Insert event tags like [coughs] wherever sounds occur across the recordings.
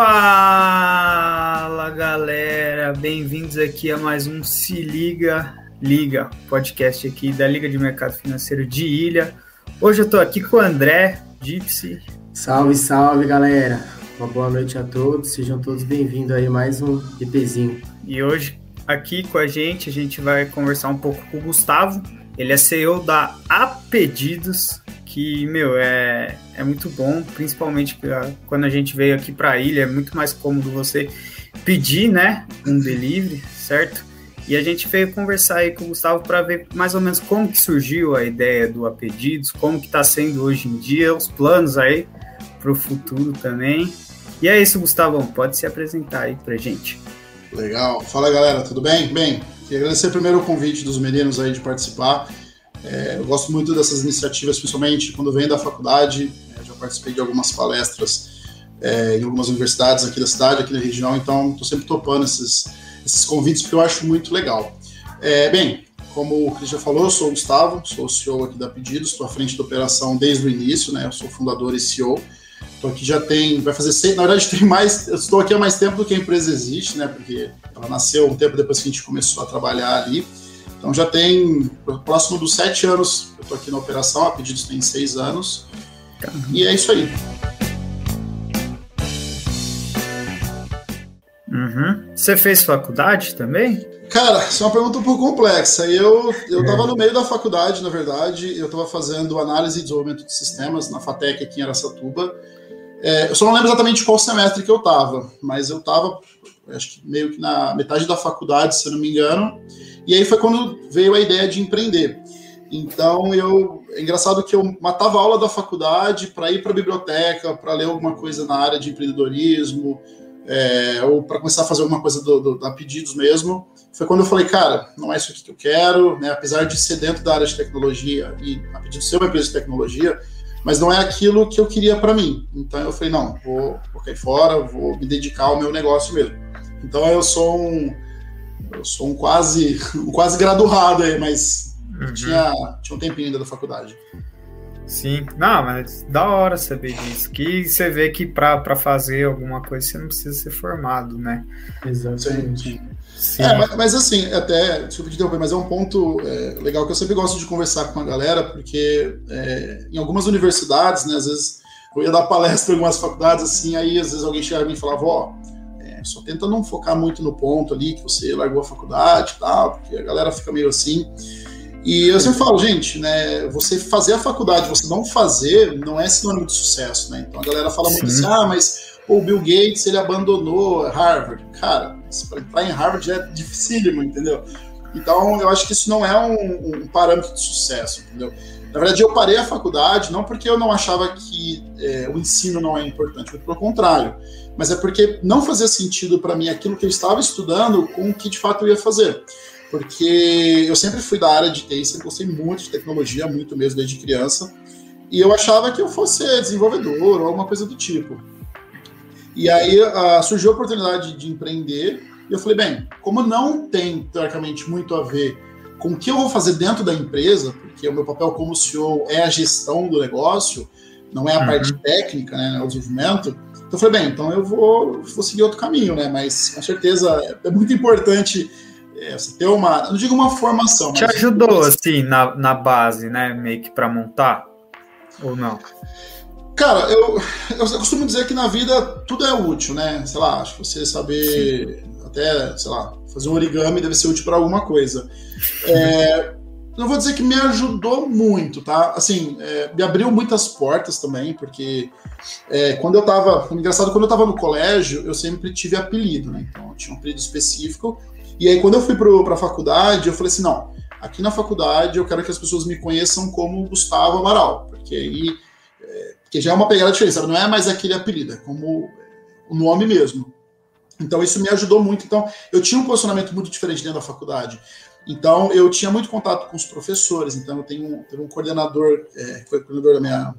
Fala galera, bem-vindos aqui a mais um Se Liga Liga, podcast aqui da Liga de Mercado Financeiro de Ilha. Hoje eu tô aqui com o André Gypsy. Salve, salve galera, uma boa noite a todos, sejam todos bem-vindos aí mais um EPzinho. E hoje aqui com a gente, a gente vai conversar um pouco com o Gustavo, ele é CEO da Apedidos, que, meu, é, é muito bom, principalmente quando a gente veio aqui para a ilha, é muito mais cômodo você pedir, né, um delivery, certo? E a gente veio conversar aí com o Gustavo para ver mais ou menos como que surgiu a ideia do Apedidos, como que está sendo hoje em dia, os planos aí para o futuro também. E é isso, Gustavo, pode se apresentar aí para gente. Legal. Fala, galera, tudo bem? Bem, queria agradecer primeiro o convite dos meninos aí de participar. É, eu gosto muito dessas iniciativas, principalmente quando venho da faculdade. É, já participei de algumas palestras é, em algumas universidades aqui da cidade, aqui da região, então estou sempre topando esses, esses convites porque eu acho muito legal. É, bem, como o Cris já falou, eu sou o Gustavo, sou o CEO aqui da Pedidos, estou à frente da operação desde o início, né? Eu sou fundador e CEO. Estou aqui já tem, vai fazer seis, na verdade [laughs] tem mais, eu estou aqui há mais tempo do que a empresa existe, né? Porque ela nasceu um tempo depois que a gente começou a trabalhar ali. Então já tem próximo dos sete anos eu estou aqui na operação, a pedidos tem seis anos. E é isso aí. Uhum. Você fez faculdade também? Cara, isso é uma pergunta um pouco complexa. Eu eu estava é. no meio da faculdade, na verdade. Eu estava fazendo análise e desenvolvimento de sistemas na FATEC aqui em Aracatuba. É, eu só não lembro exatamente qual semestre que eu estava, mas eu estava, acho que meio que na metade da faculdade, se eu não me engano. E aí foi quando veio a ideia de empreender. Então eu é engraçado que eu matava aula da faculdade para ir para a biblioteca, para ler alguma coisa na área de empreendedorismo, é, ou para começar a fazer alguma coisa do, do, da pedidos mesmo. Foi quando eu falei, cara, não é isso aqui que eu quero, né? Apesar de ser dentro da área de tecnologia e a pedido ser uma empresa de tecnologia, mas não é aquilo que eu queria para mim. Então eu falei, não, vou, vou cair fora, vou me dedicar ao meu negócio mesmo. Então eu sou um eu sou um quase, um quase graduado aí, mas uhum. tinha, tinha um tempinho ainda da faculdade. Sim, não, mas da hora saber disso. Que você vê que para fazer alguma coisa você não precisa ser formado, né? Exatamente. Sim. É, mas, mas, assim, até, desculpa te interromper, mas é um ponto é, legal que eu sempre gosto de conversar com a galera, porque é, em algumas universidades, né, às vezes eu ia dar palestra em algumas faculdades, assim, aí às vezes alguém chegava e me falava, ó, oh, só tenta não focar muito no ponto ali que você largou a faculdade e tal, porque a galera fica meio assim. E eu sempre falo, gente, né, você fazer a faculdade, você não fazer, não é sinônimo de sucesso, né? Então a galera fala muito assim, ah, mas o Bill Gates, ele abandonou Harvard. Cara, para entrar em Harvard é dificílimo, entendeu? Então eu acho que isso não é um, um parâmetro de sucesso, entendeu? Na verdade, eu parei a faculdade não porque eu não achava que é, o ensino não é importante, muito pelo contrário, mas é porque não fazia sentido para mim aquilo que eu estava estudando com o que de fato eu ia fazer. Porque eu sempre fui da área de TI, sempre gostei muito de tecnologia, muito mesmo desde criança, e eu achava que eu fosse desenvolvedor ou alguma coisa do tipo. E aí uh, surgiu a oportunidade de empreender, e eu falei, bem, como não tem, teoricamente, muito a ver com o que eu vou fazer dentro da empresa, porque o meu papel como CEO é a gestão do negócio, não é a uhum. parte técnica, né, o desenvolvimento. Então eu falei, bem, então eu vou, vou seguir outro caminho, né? Mas com certeza é muito importante é, você ter uma, não digo uma formação. Te ajudou, assim, na, na base, né, meio que para montar? Ou não? Cara, eu, eu costumo dizer que na vida tudo é útil, né? Sei lá, acho que você saber Sim. Até, sei lá, fazer um origami deve ser útil para alguma coisa. É, [laughs] não vou dizer que me ajudou muito, tá? Assim, é, me abriu muitas portas também, porque é, quando eu tava. Engraçado, quando eu tava no colégio, eu sempre tive apelido, né? Então, eu tinha um apelido específico. E aí, quando eu fui pro, pra faculdade, eu falei assim: não, aqui na faculdade eu quero que as pessoas me conheçam como Gustavo Amaral, porque aí. É, porque já é uma pegada diferente, sabe? Não é mais aquele apelido, é como o nome mesmo. Então, isso me ajudou muito. Então, eu tinha um posicionamento muito diferente dentro da faculdade. Então, eu tinha muito contato com os professores. Então, eu tenho, tenho um coordenador, é, foi coordenador da minha,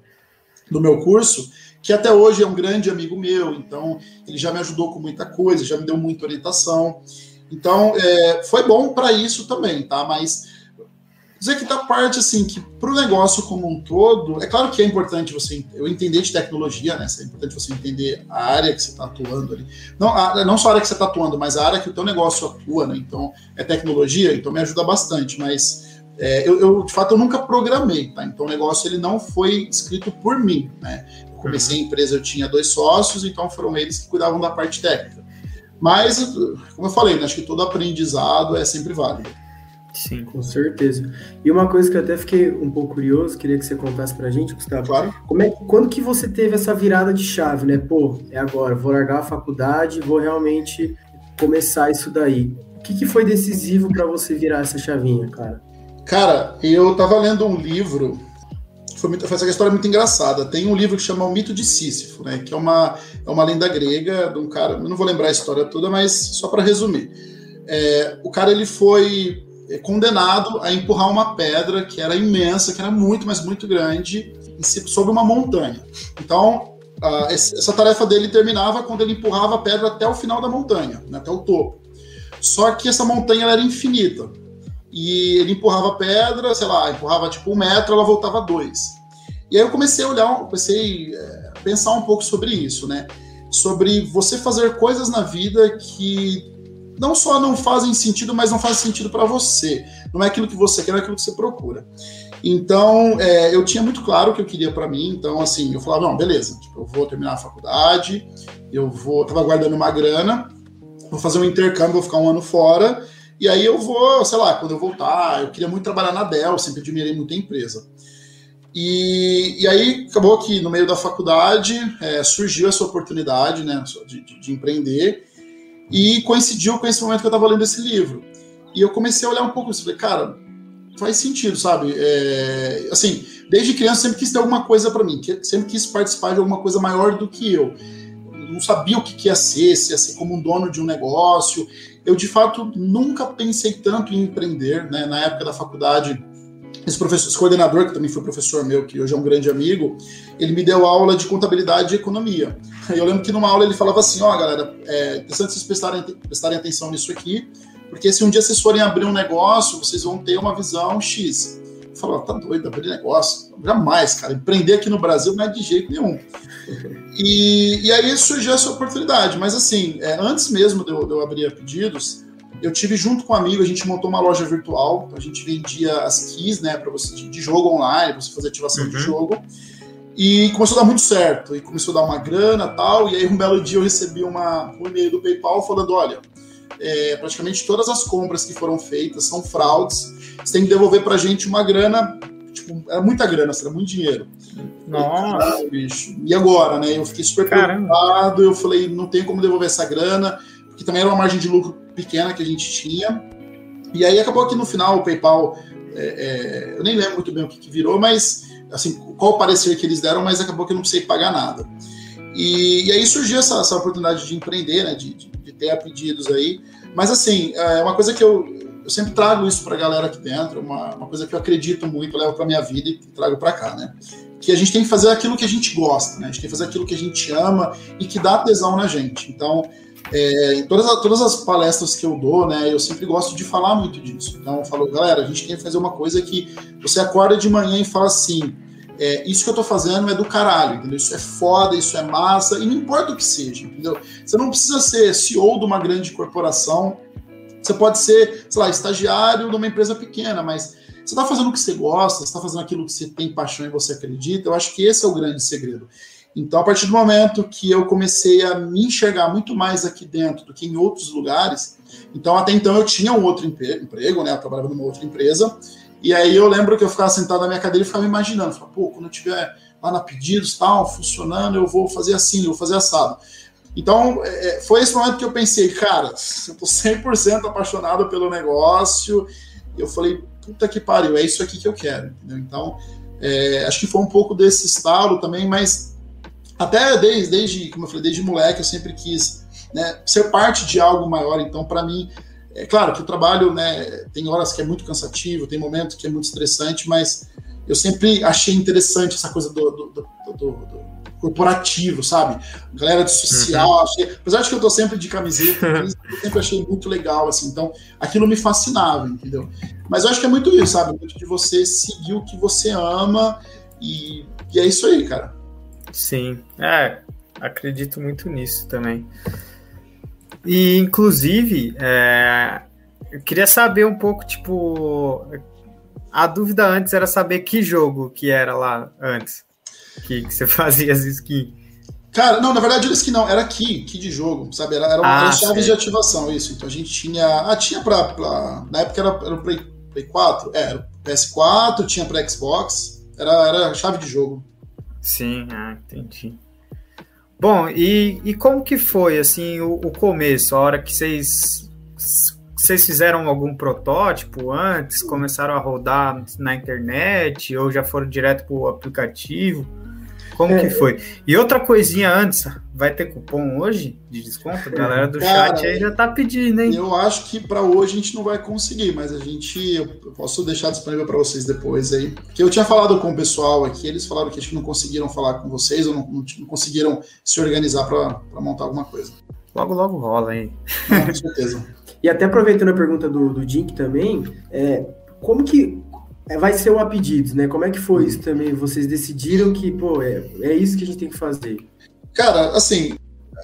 do meu curso, que até hoje é um grande amigo meu. Então, ele já me ajudou com muita coisa, já me deu muita orientação. Então, é, foi bom para isso também, tá? Mas dizer que da parte assim que para o negócio como um todo, é claro que é importante você eu entender de tecnologia, né? É importante você entender a área que você está atuando ali. Não, a, não só a área que você está atuando, mas a área que o teu negócio atua, né? Então é tecnologia, então me ajuda bastante, mas é, eu, eu, de fato eu nunca programei, tá? Então o negócio ele não foi escrito por mim, né? Eu comecei a empresa, eu tinha dois sócios, então foram eles que cuidavam da parte técnica. Mas, como eu falei, né, acho que todo aprendizado é sempre válido. Sim, com certeza. E uma coisa que eu até fiquei um pouco curioso, queria que você contasse pra gente, Gustavo. Claro. Como é, quando que você teve essa virada de chave, né? Pô, é agora, vou largar a faculdade, vou realmente começar isso daí. O que, que foi decisivo para você virar essa chavinha, cara? Cara, eu tava lendo um livro, foi, muito, foi essa história muito engraçada. Tem um livro que chama O Mito de Sísifo, né? Que é uma, é uma lenda grega de um cara, eu não vou lembrar a história toda, mas só para resumir. É, o cara ele foi condenado a empurrar uma pedra que era imensa, que era muito, mas muito grande, sobre uma montanha. Então, essa tarefa dele terminava quando ele empurrava a pedra até o final da montanha, né, até o topo. Só que essa montanha era infinita. E ele empurrava a pedra, sei lá, empurrava tipo um metro, ela voltava dois. E aí eu comecei a olhar, comecei é, a pensar um pouco sobre isso, né? Sobre você fazer coisas na vida que não só não fazem sentido, mas não fazem sentido para você. Não é aquilo que você quer, não é aquilo que você procura. Então, é, eu tinha muito claro o que eu queria para mim. Então, assim, eu falava, não, beleza, tipo, eu vou terminar a faculdade, eu vou, tava guardando uma grana, vou fazer um intercâmbio, vou ficar um ano fora, e aí eu vou, sei lá, quando eu voltar, eu queria muito trabalhar na Dell, sempre admirei muito a empresa. E, e aí acabou que no meio da faculdade é, surgiu essa oportunidade, né, de, de, de empreender, e coincidiu com esse momento que eu estava lendo esse livro. E eu comecei a olhar um pouco isso. Falei, cara, faz sentido, sabe? É, assim, desde criança sempre quis ter alguma coisa para mim, sempre quis participar de alguma coisa maior do que eu. Não sabia o que, que ia ser, se ia ser como um dono de um negócio. Eu, de fato, nunca pensei tanto em empreender. Né? Na época da faculdade, esse, professor, esse coordenador, que também foi professor meu, que hoje é um grande amigo, ele me deu aula de contabilidade e economia. Eu lembro que numa aula ele falava assim: ó, oh, galera, é interessante vocês prestarem, prestarem atenção nisso aqui, porque se um dia vocês forem abrir um negócio, vocês vão ter uma visão X. Eu falava, tá doido, abrir negócio? Jamais, cara. Empreender aqui no Brasil não é de jeito nenhum. E, e aí surgiu essa oportunidade. Mas assim, é, antes mesmo de eu, de eu abrir a pedidos, eu tive junto com um amigo, a gente montou uma loja virtual, a gente vendia as keys, né, para você de, de, jogo online, para você fazer ativação uhum. de jogo. E começou a dar muito certo, e começou a dar uma grana tal. E aí, um belo dia, eu recebi uma, um e-mail do PayPal falando: olha, é, praticamente todas as compras que foram feitas são fraudes, você tem que devolver para a gente uma grana. Tipo, era muita grana, era muito dinheiro. Nossa, e, bicho. E agora, né? Eu fiquei super Caramba. preocupado. Eu falei: não tem como devolver essa grana, porque também era uma margem de lucro pequena que a gente tinha. E aí acabou que no final o PayPal, é, é, eu nem lembro muito bem o que, que, virou, mas assim, qual o parecer que eles deram, mas acabou que eu não precisei pagar nada. E, e aí surgiu essa, essa, oportunidade de empreender, né, de, de, de, ter pedidos aí. Mas assim, é uma coisa que eu, eu sempre trago isso para a galera aqui dentro, uma, uma coisa que eu acredito muito, levo para minha vida e trago para cá, né? Que a gente tem que fazer aquilo que a gente gosta, né? A gente tem que fazer aquilo que a gente ama e que dá tesão na gente. Então, é, em todas, as, todas as palestras que eu dou, né, eu sempre gosto de falar muito disso. Então, eu falo, galera, a gente tem que fazer uma coisa que você acorda de manhã e fala assim: é, isso que eu tô fazendo é do caralho, entendeu? Isso é foda, isso é massa, e não importa o que seja, entendeu? Você não precisa ser CEO de uma grande corporação, você pode ser, sei lá, estagiário de uma empresa pequena, mas você está fazendo o que você gosta, você está fazendo aquilo que você tem paixão e você acredita, eu acho que esse é o grande segredo. Então, a partir do momento que eu comecei a me enxergar muito mais aqui dentro do que em outros lugares, então até então eu tinha um outro emprego, né? Eu trabalhava numa outra empresa, e aí eu lembro que eu ficava sentado na minha cadeira e ficava me imaginando, falava, pô, quando eu tiver lá na pedidos, tal, funcionando, eu vou fazer assim, eu vou fazer assado. Então, é, é foi esse momento que eu pensei, cara, [laughs] eu tô 100% apaixonado pelo negócio. Eu falei, puta que pariu, é isso aqui que eu quero, entendeu? Então, é, acho que foi um pouco desse estalo também, mas até desde, desde, como eu falei, desde moleque eu sempre quis né, ser parte de algo maior. Então, para mim, é claro que o trabalho, né, tem horas que é muito cansativo, tem momentos que é muito estressante, mas eu sempre achei interessante essa coisa do, do, do, do corporativo, sabe? Galera de social, uhum. achei, apesar de que eu tô sempre de camiseta, [laughs] eu sempre achei muito legal, assim, então aquilo me fascinava, entendeu? Mas eu acho que é muito isso, sabe? Muito de você seguir o que você ama e, e é isso aí, cara. Sim, é, acredito muito nisso também. E, inclusive, é, eu queria saber um pouco, tipo, a dúvida antes era saber que jogo que era lá antes que, que você [laughs] fazia as skins. Cara, não, na verdade era skin não, era key, key de jogo, sabe? Era, era, ah, era chaves de ativação, isso. Então a gente tinha. Ah, tinha pra. pra na época era, era o Play, Play 4, é, era o PS4, tinha pra Xbox, era, era chave de jogo. Sim, ah, entendi. Bom, e, e como que foi, assim, o, o começo, a hora que vocês vocês fizeram algum protótipo antes? Começaram a rodar na internet ou já foram direto para o aplicativo? Como é, que foi? E outra coisinha antes, vai ter cupom hoje de desconto? A galera do cara, chat aí já tá pedindo, hein? Eu acho que para hoje a gente não vai conseguir, mas a gente eu posso deixar disponível para vocês depois aí. Que eu tinha falado com o pessoal aqui, eles falaram que acho que não conseguiram falar com vocês ou não, não conseguiram se organizar para montar alguma coisa. Logo, logo rola aí. Não, com certeza. [laughs] e até aproveitando a pergunta do, do Dink também, é, como que vai ser o a pedidos, né? Como é que foi isso também? Vocês decidiram que, pô, é, é isso que a gente tem que fazer? Cara, assim,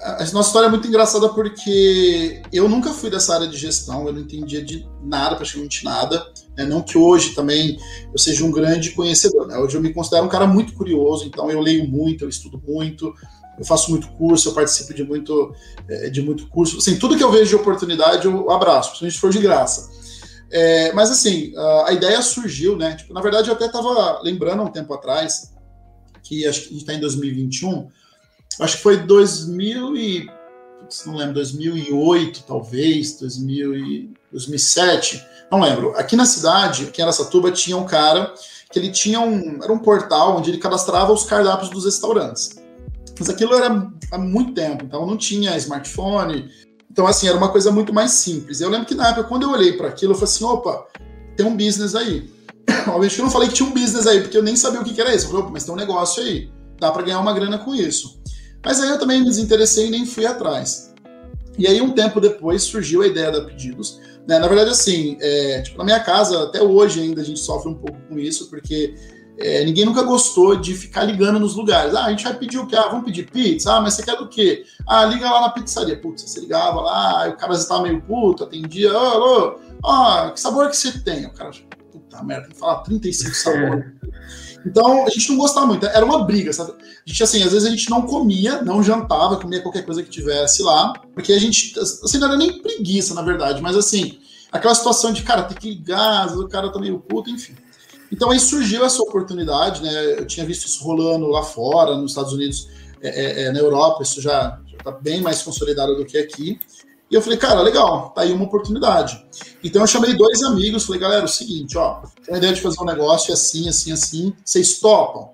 a nossa história é muito engraçada porque eu nunca fui dessa área de gestão, eu não entendia de nada, praticamente nada. Né? Não que hoje também eu seja um grande conhecedor. Né? Hoje eu me considero um cara muito curioso, então eu leio muito, eu estudo muito, eu faço muito curso, eu participo de muito, é, de muito curso. Assim, tudo que eu vejo de oportunidade eu abraço, principalmente se for de graça. É, mas assim, a ideia surgiu, né? Tipo, na verdade, eu até estava lembrando um tempo atrás, que acho que a gente está em 2021, acho que foi 2000 e. Não lembro, 2008, talvez, 2000 e 2007, não lembro. Aqui na cidade, aqui em Aracatuba, tinha um cara que ele tinha um. Era um portal onde ele cadastrava os cardápios dos restaurantes. Mas aquilo era há muito tempo, então não tinha smartphone, então, assim, era uma coisa muito mais simples. Eu lembro que na época, quando eu olhei para aquilo, eu falei assim: opa, tem um business aí. [coughs] Obviamente que eu não falei que tinha um business aí, porque eu nem sabia o que era isso. Eu falei, opa, mas tem um negócio aí, dá para ganhar uma grana com isso. Mas aí eu também me desinteressei e nem fui atrás. E aí, um tempo depois, surgiu a ideia da Pedidos. Né? Na verdade, assim, é, tipo, na minha casa, até hoje ainda a gente sofre um pouco com isso, porque é, ninguém nunca gostou de ficar ligando nos lugares. Ah, a gente vai pedir o quê? Ah, vamos pedir pizza? Ah, mas você quer do quê? Ah, liga lá na pizzaria. Putz, você ligava lá, o cara estava meio puto, atendia. Ô, alô, ah, que sabor que você tem? O cara, puta merda, tem que falar 35 sabores. Então, a gente não gostava muito. Era uma briga, sabe? A gente, assim, às vezes a gente não comia, não jantava, comia qualquer coisa que tivesse lá, porque a gente, assim, não era nem preguiça, na verdade, mas assim, aquela situação de, cara, tem que ligar, o cara tá meio puto, enfim. Então aí surgiu essa oportunidade, né? Eu tinha visto isso rolando lá fora, nos Estados Unidos, é, é, é na Europa, isso já está bem mais consolidado do que aqui. E eu falei, cara, legal, tá aí uma oportunidade. Então eu chamei dois amigos, falei, galera, é o seguinte, ó, tem a ideia de fazer um negócio assim, assim, assim, vocês topam?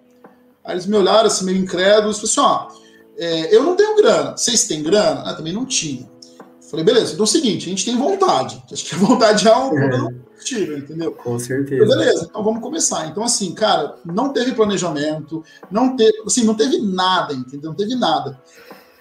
Aí eles me olharam assim, meio incrédulos, falei assim, ó, é, eu não tenho grana, vocês têm grana? Ah, também não tinha. Falei, beleza, então é o seguinte, a gente tem vontade. Acho que a vontade é um é. combustível, entendeu? Com certeza. Beleza, então vamos começar. Então, assim, cara, não teve planejamento, não teve, assim, não teve nada, entendeu? Não teve nada.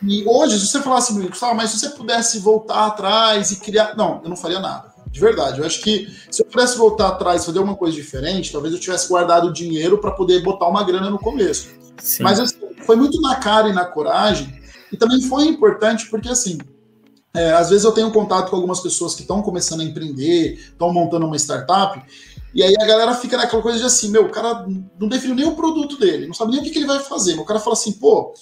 E hoje, se você falasse comigo, Gustavo, mas se você pudesse voltar atrás e criar. Não, eu não faria nada. De verdade. Eu acho que se eu pudesse voltar atrás e fazer alguma coisa diferente, talvez eu tivesse guardado dinheiro para poder botar uma grana no começo. Sim. Mas assim, foi muito na cara e na coragem. E também foi importante porque, assim, é, às vezes eu tenho contato com algumas pessoas que estão começando a empreender, estão montando uma startup, e aí a galera fica naquela coisa de assim, meu, o cara não definiu nem o produto dele, não sabe nem o que, que ele vai fazer. O cara fala assim, pô,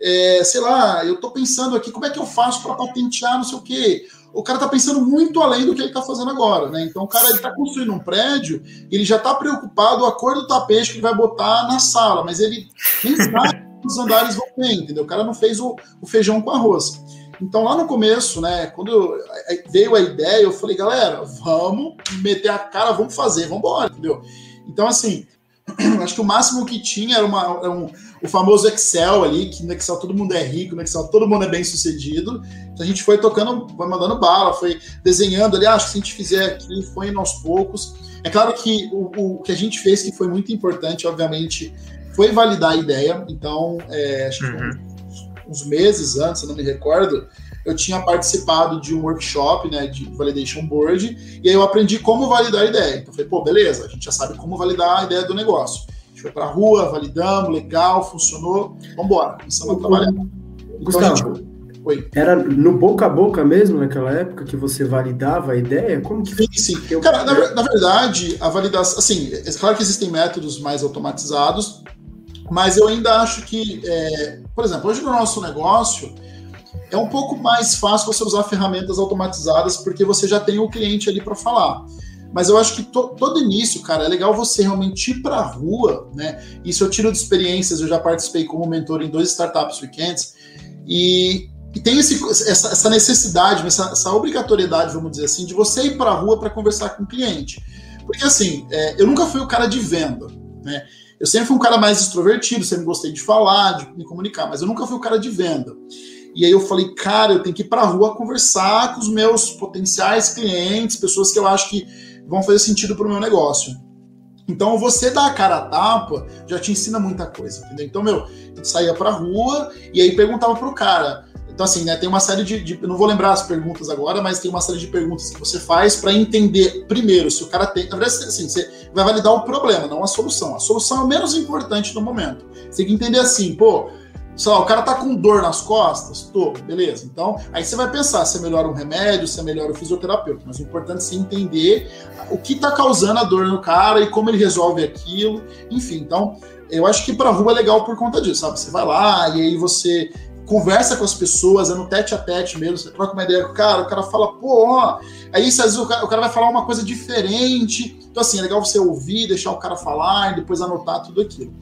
é, sei lá, eu tô pensando aqui, como é que eu faço para patentear, não sei o quê. O cara tá pensando muito além do que ele tá fazendo agora, né? Então o cara ele tá construindo um prédio, ele já tá preocupado a cor do tapete que ele vai botar na sala, mas ele nem sabe [laughs] os andares vão ter, entendeu? O cara não fez o, o feijão com arroz. Então, lá no começo, né, quando veio a ideia, eu falei, galera, vamos meter a cara, vamos fazer, vamos embora, entendeu? Então, assim, [clears throat] acho que o máximo que tinha era, uma, era um, o famoso Excel ali, que no Excel todo mundo é rico, no Excel todo mundo é bem sucedido. Então a gente foi tocando, foi mandando bala, foi desenhando ali, ah, acho que se a gente fizer aqui, foi indo aos poucos. É claro que o, o que a gente fez, que foi muito importante, obviamente, foi validar a ideia. Então, é, acho que uhum. Uns, meses antes, eu não me recordo, eu tinha participado de um workshop, né, de validation board, e aí eu aprendi como validar a ideia. Então, eu falei, pô, beleza, a gente já sabe como validar a ideia do negócio. A gente foi pra rua, validamos, legal, funcionou, vamos embora, começamos a trabalhar. Então, Gustavo, gente... Oi. Era no boca a boca mesmo naquela época que você validava a ideia? Como que Sim, sim. Cara, na, na, verdade, a validação. Assim, é claro que existem métodos mais automatizados, mas eu ainda acho que, é, por exemplo, hoje no nosso negócio, é um pouco mais fácil você usar ferramentas automatizadas porque você já tem o cliente ali para falar. Mas eu acho que to, todo início, cara, é legal você realmente ir para a rua, né? Isso eu tiro de experiências, eu já participei como mentor em dois startups weekends e, e tem esse, essa, essa, necessidade, essa, essa, obrigatoriedade, vamos dizer assim, de você ir para a rua para conversar com o cliente. Porque assim, é, eu nunca fui o cara de venda, né? Eu sempre fui um cara mais extrovertido, sempre gostei de falar, de me comunicar, mas eu nunca fui o cara de venda. E aí eu falei, cara, eu tenho que ir para a rua conversar com os meus potenciais clientes, pessoas que eu acho que vão fazer sentido para o meu negócio. Então você dar a cara a tapa já te ensina muita coisa, entendeu? Então, meu, a gente saía pra rua e aí perguntava pro cara. Então, assim, né, tem uma série de, de. Não vou lembrar as perguntas agora, mas tem uma série de perguntas que você faz para entender, primeiro, se o cara tem. Na verdade, assim, você vai validar o problema, não a solução. A solução é o menos importante no momento. Você tem que entender assim, pô, sei lá, o cara tá com dor nas costas, tô, beleza. Então, aí você vai pensar se é melhor um remédio, se é melhor o fisioterapeuta. Mas o importante é você entender o que tá causando a dor no cara e como ele resolve aquilo. Enfim, então, eu acho que pra rua é legal por conta disso, sabe? Você vai lá e aí você conversa com as pessoas, é no tete a tete mesmo, você troca uma ideia com o cara, o cara fala, pô, ó. Aí às vezes o cara, o cara vai falar uma coisa diferente. Então, assim, é legal você ouvir, deixar o cara falar e depois anotar tudo aquilo.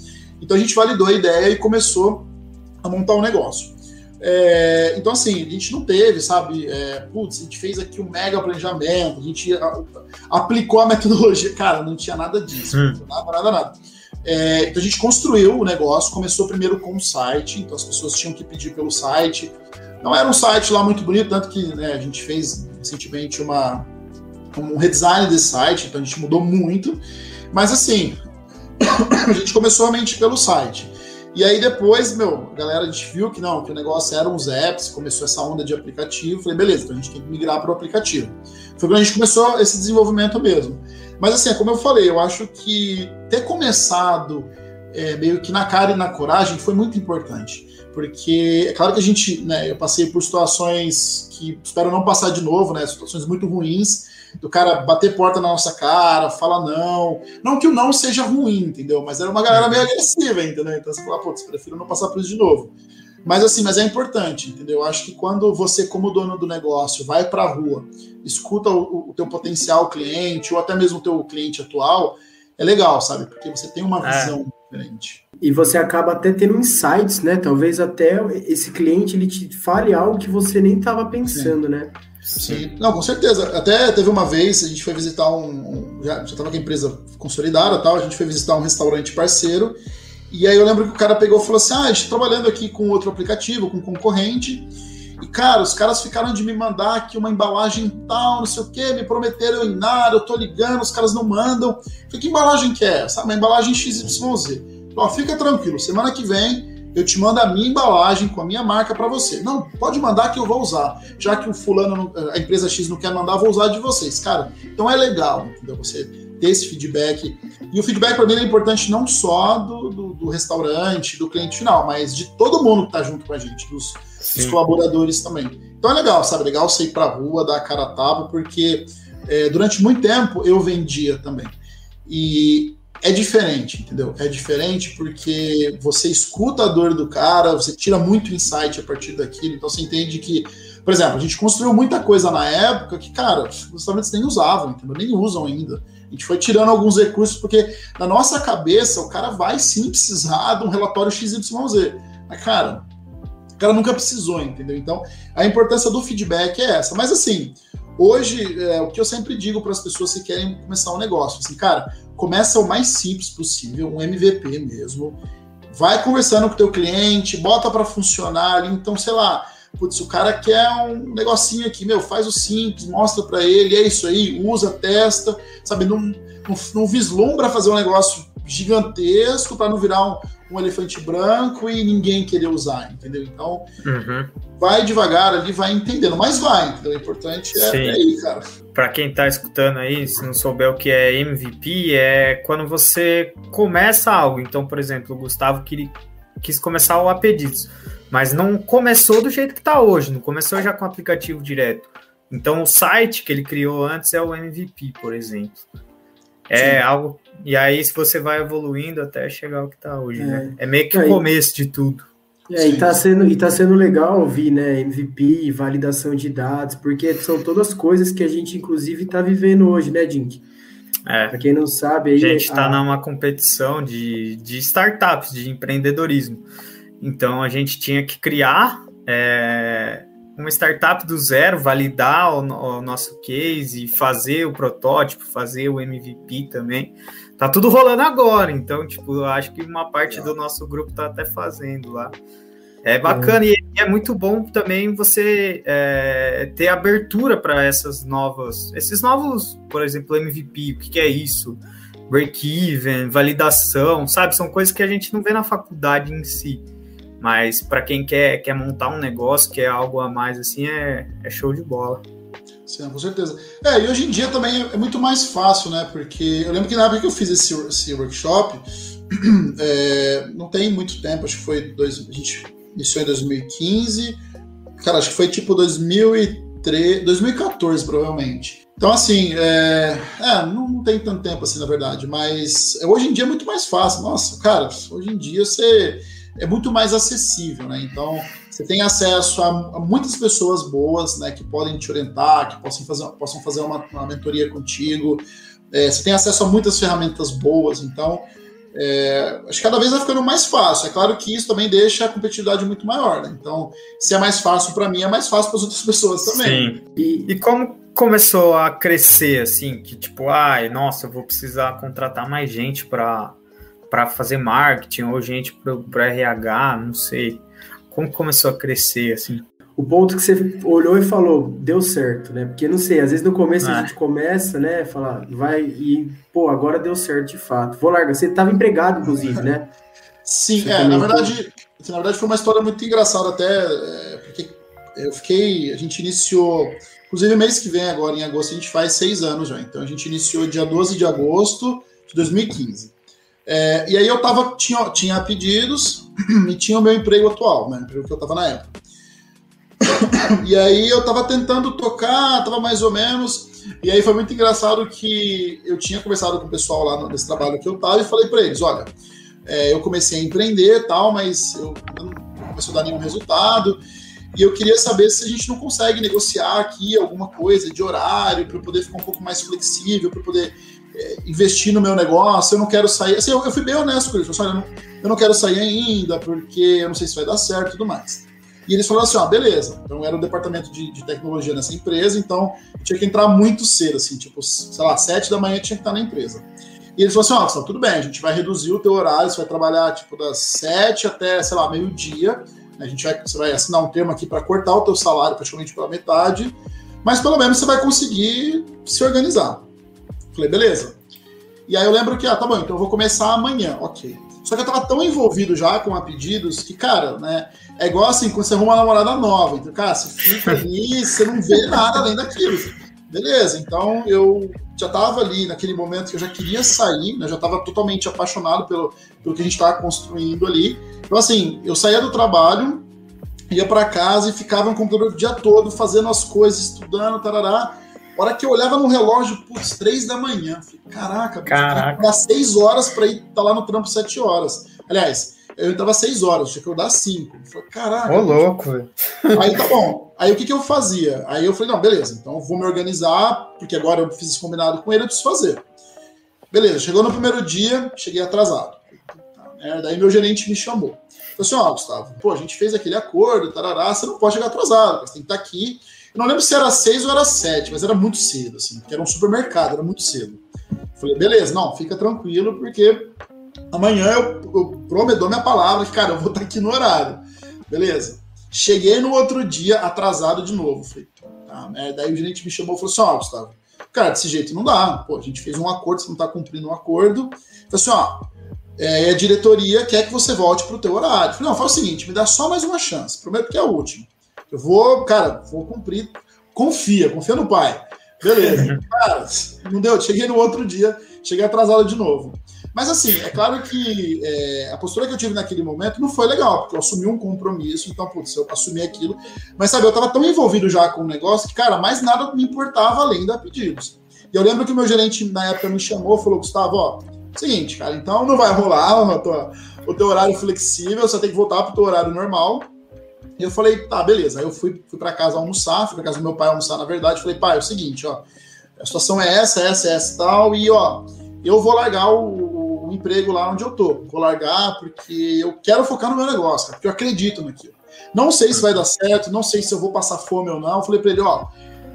Então a gente validou a ideia e começou a montar um negócio. É, então, assim, a gente não teve, sabe? É, putz, a gente fez aqui um mega planejamento, a gente a, aplicou a metodologia. [laughs] Cara, não tinha nada disso, hum. nada, nada, nada. É, então a gente construiu o negócio, começou primeiro com o site, então as pessoas tinham que pedir pelo site. Não era um site lá muito bonito, tanto que né, a gente fez recentemente uma, um redesign desse site, então a gente mudou muito. Mas assim, [coughs] a gente começou realmente pelo site. E aí depois, meu, a galera a gente viu que não, que o negócio eram os apps, começou essa onda de aplicativo. Falei, beleza, então a gente tem que migrar para o aplicativo. Foi quando a gente começou esse desenvolvimento mesmo. Mas assim, como eu falei, eu acho que ter começado é, meio que na cara e na coragem foi muito importante. Porque é claro que a gente, né, eu passei por situações que espero não passar de novo, né, situações muito ruins, do cara bater porta na nossa cara, falar não. Não que o não seja ruim, entendeu? Mas era uma galera meio agressiva, entendeu? Então você fala, putz, prefiro não passar por isso de novo. Mas assim, mas é importante, entendeu? Eu acho que quando você, como dono do negócio, vai para a rua, escuta o, o teu potencial cliente, ou até mesmo o teu cliente atual, é legal, sabe? Porque você tem uma é. visão é. diferente. E você acaba até tendo insights, né? Talvez até esse cliente ele te fale algo que você nem estava pensando, Sim. né? Sim, não, com certeza. Até teve uma vez, a gente foi visitar um. um já estava com a empresa consolidada tal, a gente foi visitar um restaurante parceiro. E aí eu lembro que o cara pegou e falou assim: Ah, está trabalhando aqui com outro aplicativo, com um concorrente. E, cara, os caras ficaram de me mandar aqui uma embalagem tal, não sei o quê, me prometeram em nada, eu tô ligando, os caras não mandam. falei, que embalagem que é? Sabe, uma embalagem XYZ. Ó, fica tranquilo, semana que vem eu te mando a minha embalagem com a minha marca para você. Não, pode mandar que eu vou usar. Já que o fulano, a empresa X não quer mandar, vou usar de vocês. Cara, então é legal, entendeu? Você ter esse feedback. E o feedback para mim é importante não só do, do, do, restaurante, do cliente final, mas de todo mundo que está junto com a gente, dos, dos, colaboradores também. Então é legal, sabe? Legal você ir para a rua, dar a cara a tapa, porque é, durante muito tempo eu vendia também. E é diferente, entendeu? É diferente porque você escuta a dor do cara, você tira muito insight a partir daquilo, então você entende que, por exemplo, a gente construiu muita coisa na época que, cara, os restaurantes nem usavam, entendeu? Nem usam ainda. A gente foi tirando alguns recursos, porque na nossa cabeça o cara vai sim precisar de um relatório XYZ. Mas, cara, o cara nunca precisou, entendeu? Então, a importância do feedback é essa. Mas assim, Hoje, é, o que eu sempre digo para as pessoas que querem começar um negócio, assim, cara, começa o mais simples possível, um MVP mesmo. Vai conversando com o teu cliente, bota para funcionar ali. Então, sei lá, putz, o cara quer um negocinho aqui, meu, faz o simples, mostra para ele, é isso aí, usa, testa, sabe? Não, não, não vislumbra fazer um negócio gigantesco para não virar um, um, elefante branco e ninguém querer usar, entendeu? Então, uhum. vai devagar ali, vai entendendo, mas vai, entendeu? O importante é, é aí, cara. Para quem está escutando aí, se não souber o que é MVP, é quando você começa algo. Então, por exemplo, o Gustavo queria, quis começar o Apedidos, mas não começou do jeito que está hoje, não começou já com o aplicativo direto. Então, o site que ele criou antes é o MVP, por exemplo. É Sim. algo. E aí, se você vai evoluindo até chegar ao que está hoje, é. né? É meio que o começo de tudo. É, e tá, sendo, e tá sendo legal ouvir, né? MVP, validação de dados, porque são todas coisas que a gente, inclusive, está vivendo hoje, né, Dink? É. Para quem não sabe, aí, a gente está a... numa competição de, de startups, de empreendedorismo. Então a gente tinha que criar é, uma startup do zero, validar o, o, nosso case, fazer o protótipo, fazer o MVP também. Tá tudo rolando agora, então, tipo, eu acho que uma parte do nosso grupo tá até fazendo lá. É bacana é. e é muito bom também você é, ter abertura para essas novas, esses novos, por exemplo, MVP, o que, que é isso? Break-even, validação, sabe? São coisas que a gente não vê na faculdade em si. Mas para quem quer, quer montar um negócio, quer algo a mais assim, é, é show de bola. Sim, com certeza. É, e hoje em dia também é, é muito mais fácil, né? Porque eu lembro que na época que eu fiz esse, esse workshop, [clears throat] é, não tem muito tempo, acho que foi. Dois, a gente iniciou em 2015. Cara, acho que foi tipo 2003, 2014, provavelmente. Então, assim, é, é, não, não, tem tanto tempo assim, na verdade, mas hoje em dia é muito mais fácil. Nossa, cara, hoje em dia você é muito mais acessível, né? Então, você tem acesso a, a, muitas pessoas boas, né, que podem te orientar, que possam fazer, possam fazer uma, uma mentoria contigo. É, você tem acesso a muitas ferramentas boas, então é, acho que cada vez vai ficando mais fácil. É claro que isso também deixa a competitividade muito maior, né? Então, se é mais fácil para mim, é mais fácil para as outras pessoas também. Sim. E, e como começou a crescer assim, que tipo, ai, nossa, eu vou precisar contratar mais gente para para fazer marketing ou gente para RH, não sei. Como começou a crescer assim? O ponto que você olhou e falou, deu certo, né? Porque não sei, às vezes no começo ah. a gente começa, né, falar, vai e pô, agora deu certo de fato. Vou largar. Você estava empregado, inclusive, né? Sim, você é, na verdade, na verdade foi uma história muito engraçada até, é, porque eu fiquei, a gente iniciou, inclusive mês que vem agora, em agosto, a gente faz seis anos já. Então a gente iniciou dia 12 de agosto de 2015. É, e aí eu tava, tinha, tinha pedidos [clears throat] e tinha o meu emprego atual, né? O emprego que eu tava na época. [coughs] E aí eu tava tentando tocar, tava mais ou menos. E aí foi muito engraçado que eu tinha conversado com o pessoal lá nesse trabalho que eu tava e falei para eles: olha, é, eu comecei a empreender tal, mas eu, não comecei a dar nenhum resultado. E eu queria saber se a gente não consegue negociar aqui alguma coisa de horário para poder ficar um pouco mais flexível, para poder investir no meu negócio, eu não quero sair. Assim, eu, eu fui bem honesto com eles. Eu, não, eu não quero sair ainda, porque eu não sei se vai dar certo e tudo mais. E eles falaram assim: ó, beleza. Então era o departamento de, de, tecnologia nessa empresa, então tinha que entrar muito cedo, assim, tipo, sei lá, sete da manhã tinha que estar na empresa. E eles falaram assim: ó, tudo bem, a gente vai reduzir o teu horário, você vai trabalhar, tipo, das sete até, sei lá, meio-dia. A gente vai, você vai assinar um termo aqui para cortar o teu salário praticamente pela metade, mas pelo menos você vai conseguir se organizar. Falei, beleza. E aí eu lembro que, ah, tá bom, então eu vou começar amanhã, ok. Só que eu tava tão envolvido já com a pedidos que, cara, né? É igual assim, quando você arruma uma namorada nova. Então, cara, você fica [laughs] ali, você não vê nada além daquilo. Beleza, então eu já tava ali naquele momento que eu já queria sair, né? Já tava totalmente apaixonado pelo, pelo que a gente tava construindo ali. Então, assim, eu saía do trabalho, ia para casa e ficava no computador o dia todo fazendo as coisas, estudando, tarará hora que eu olhava no relógio, putz, três da manhã. Falei, caraca, caraca. dá seis horas para ir estar tá lá no trampo sete horas. Aliás, eu entrava seis horas, tinha que eu dar cinco. falei, caraca. Ô, louco, velho. Aí tá bom. Aí o que, que eu fazia? Aí eu falei, não, beleza, então eu vou me organizar, porque agora eu fiz esse combinado com ele, eu preciso fazer. Beleza, chegou no primeiro dia, cheguei atrasado. Merda. Aí meu gerente me chamou. Falei assim, ó, oh, Gustavo, pô, a gente fez aquele acordo, tarará, você não pode chegar atrasado, você tem que estar aqui não lembro se era seis ou era sete, mas era muito cedo, assim, porque era um supermercado, era muito cedo. Falei, beleza, não, fica tranquilo, porque amanhã eu, eu prometo minha palavra que, cara, eu vou estar aqui no horário. Beleza. Cheguei no outro dia atrasado de novo. Falei, tá, merda. Daí o gerente me chamou e falou assim: ó, Gustavo, cara, desse jeito não dá. Pô, a gente fez um acordo, você não tá cumprindo um acordo. Falei assim: ó, é, a diretoria quer que você volte pro teu horário. Falei, não, faz o seguinte, me dá só mais uma chance. Prometo que é a última. Eu vou, cara, vou cumprir. Confia, confia no pai. Beleza. [laughs] Cara, não deu. Cheguei no outro dia, cheguei atrasado de novo. Mas assim, é claro que é, a postura que eu tive naquele momento não foi legal, porque eu assumi um compromisso, então, putz, eu assumi aquilo. Mas sabe, eu tava tão envolvido já com o negócio que, cara, mais nada me importava além da pedidos. E eu lembro que o meu gerente na época me chamou, falou, Gustavo, ó, seguinte, cara, então não vai rolar tua, o teu horário flexível, você tem que voltar pro teu horário normal. E eu falei, tá, beleza. Aí eu fui, fui para casa almoçar, fui pra casa do meu pai almoçar, na verdade. Falei, pai, é o seguinte, ó, a situação é essa, essa, essa e tal, e ó, eu vou largar o, o, emprego lá onde eu tô. Vou largar porque eu quero focar no meu negócio, porque eu acredito naquilo. Não sei se vai dar certo, não sei se eu vou passar fome ou não. Eu falei para ele, ó,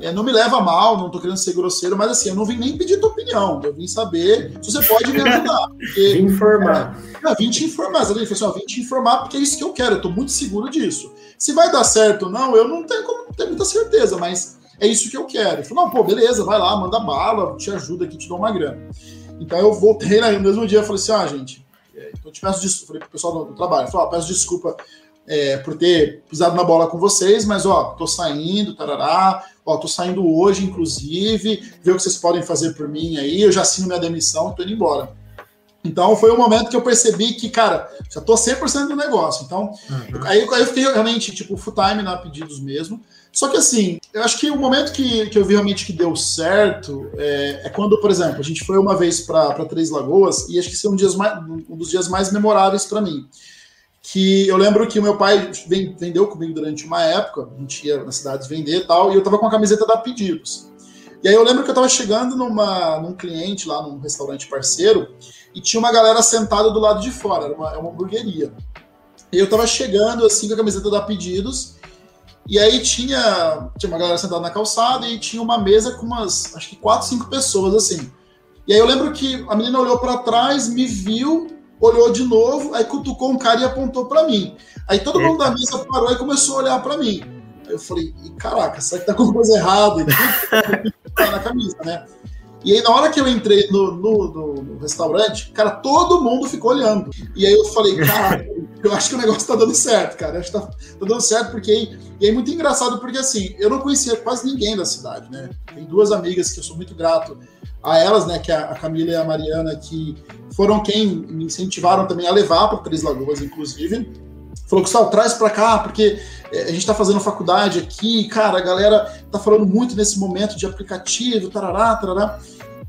é, não me leva mal, não tô querendo ser grosseiro, mas assim, eu não vim nem pedir tua opinião, eu vim saber se você pode me ajudar. Porque, [laughs] vim informar. É, vim te informar, ele falou assim, ó, vim te informar porque é isso que eu quero, eu tô muito seguro disso. Se vai dar certo ou não, eu não tenho como ter muita certeza, mas é isso que eu quero. Ele falou, não, pô, beleza, vai lá, manda bala, te ajuda aqui, te dou uma grana. Então eu voltei no mesmo dia, falei assim, ah, gente, é, então eu te peço desculpa, falei pro pessoal do, do trabalho, falei, ó, peço desculpa é, por ter pisado na bola com vocês, mas ó, tô saindo, tarará, ó, tô saindo hoje, inclusive, ver o que vocês podem fazer por mim aí, eu já assino minha demissão, tô indo embora. Então foi o momento que eu percebi que, cara, já tô 100% do negócio. Então, uhum. aí, aí eu fiquei realmente, tipo, full time na pedidos mesmo. Só que assim, eu acho que o momento que, que eu vi realmente que deu certo é, é quando, por exemplo, a gente foi uma vez para Três Lagoas e acho que esse é um, dias mais, um dos dias mais memoráveis para mim. Que eu lembro que o meu pai vendeu comigo durante uma época, a gente ia nas cidades vender e tal, e eu tava com a camiseta da Pedidos. E aí eu lembro que eu tava chegando numa, num cliente lá, num restaurante parceiro, e tinha uma galera sentada do lado de fora, era uma, é uma hamburgueria. E eu tava chegando assim com a camiseta da Pedidos, e aí tinha, tinha uma galera sentada na calçada e tinha uma mesa com umas, acho que quatro, cinco pessoas assim. E aí eu lembro que a menina olhou para trás, me viu, olhou de novo, aí cutucou um cara e apontou para mim. Aí todo mundo da mesa parou e começou a olhar para mim. Aí eu falei, caraca, será que tá com coisa errada? [laughs] na camisa, né? E aí, na hora que eu entrei no, no, no, no, restaurante, cara, todo mundo ficou olhando. E aí eu falei, cara, [laughs] eu acho que o negócio tá dando certo, cara. Eu acho que tá, tá dando certo, porque. E é muito engraçado, porque assim, eu não conhecia quase ninguém da cidade, né? Tem duas amigas que eu sou muito grato a elas, né? Que é a Camila e a Mariana, que foram quem me incentivaram também a levar para Três Lagoas, inclusive. Falou, Gustavo, traz para cá, porque é, a gente está fazendo faculdade aqui, cara, a galera tá falando muito nesse momento de aplicativo, tarará, tarará.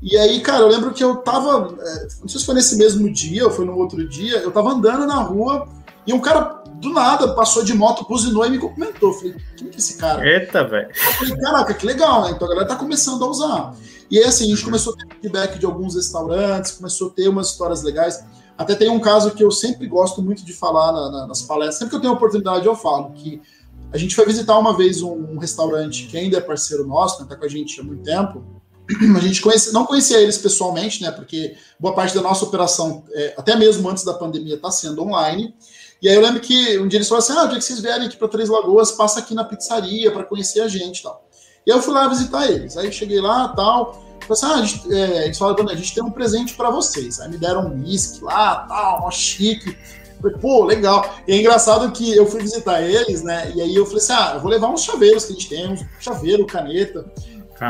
E aí, cara, eu lembro que eu tava, é, não sei se foi nesse mesmo dia ou foi no outro dia, eu tava andando na rua e um cara do nada passou de moto, buzinou e me cumprimentou. Eu falei, quem que é esse cara? Eita, velho. Eu falei, caraca, que legal, né? Então a galera tá começando a usar. E aí, assim, a gente começou a ter feedback de alguns restaurantes, começou a ter umas histórias legais. Até tem um caso que eu sempre gosto muito de falar na, na, nas palestras, sempre que eu tenho oportunidade eu falo, que a gente foi visitar uma vez um, um restaurante que ainda é parceiro nosso, né, tá com a gente há muito tempo. [clears throat] A gente conhece, não conhecia eles pessoalmente, né, porque boa parte da nossa operação, é, até mesmo antes da pandemia, está sendo online. E aí eu lembro que um dia eles falaram assim: ah, o dia que vocês vierem aqui para Três Lagoas, passa aqui na pizzaria para conhecer a gente e tal. E aí eu fui lá visitar eles. Aí cheguei lá tal. Assim, ah, a gente, é, eles falaram, a gente tem um presente para vocês. Aí me deram um whisky lá, tal, uma chique. Falei, pô, legal. E é engraçado que eu fui visitar eles, né? E aí eu falei assim, ah, eu vou levar uns chaveiros que a gente tem, uns chaveiro, caneta.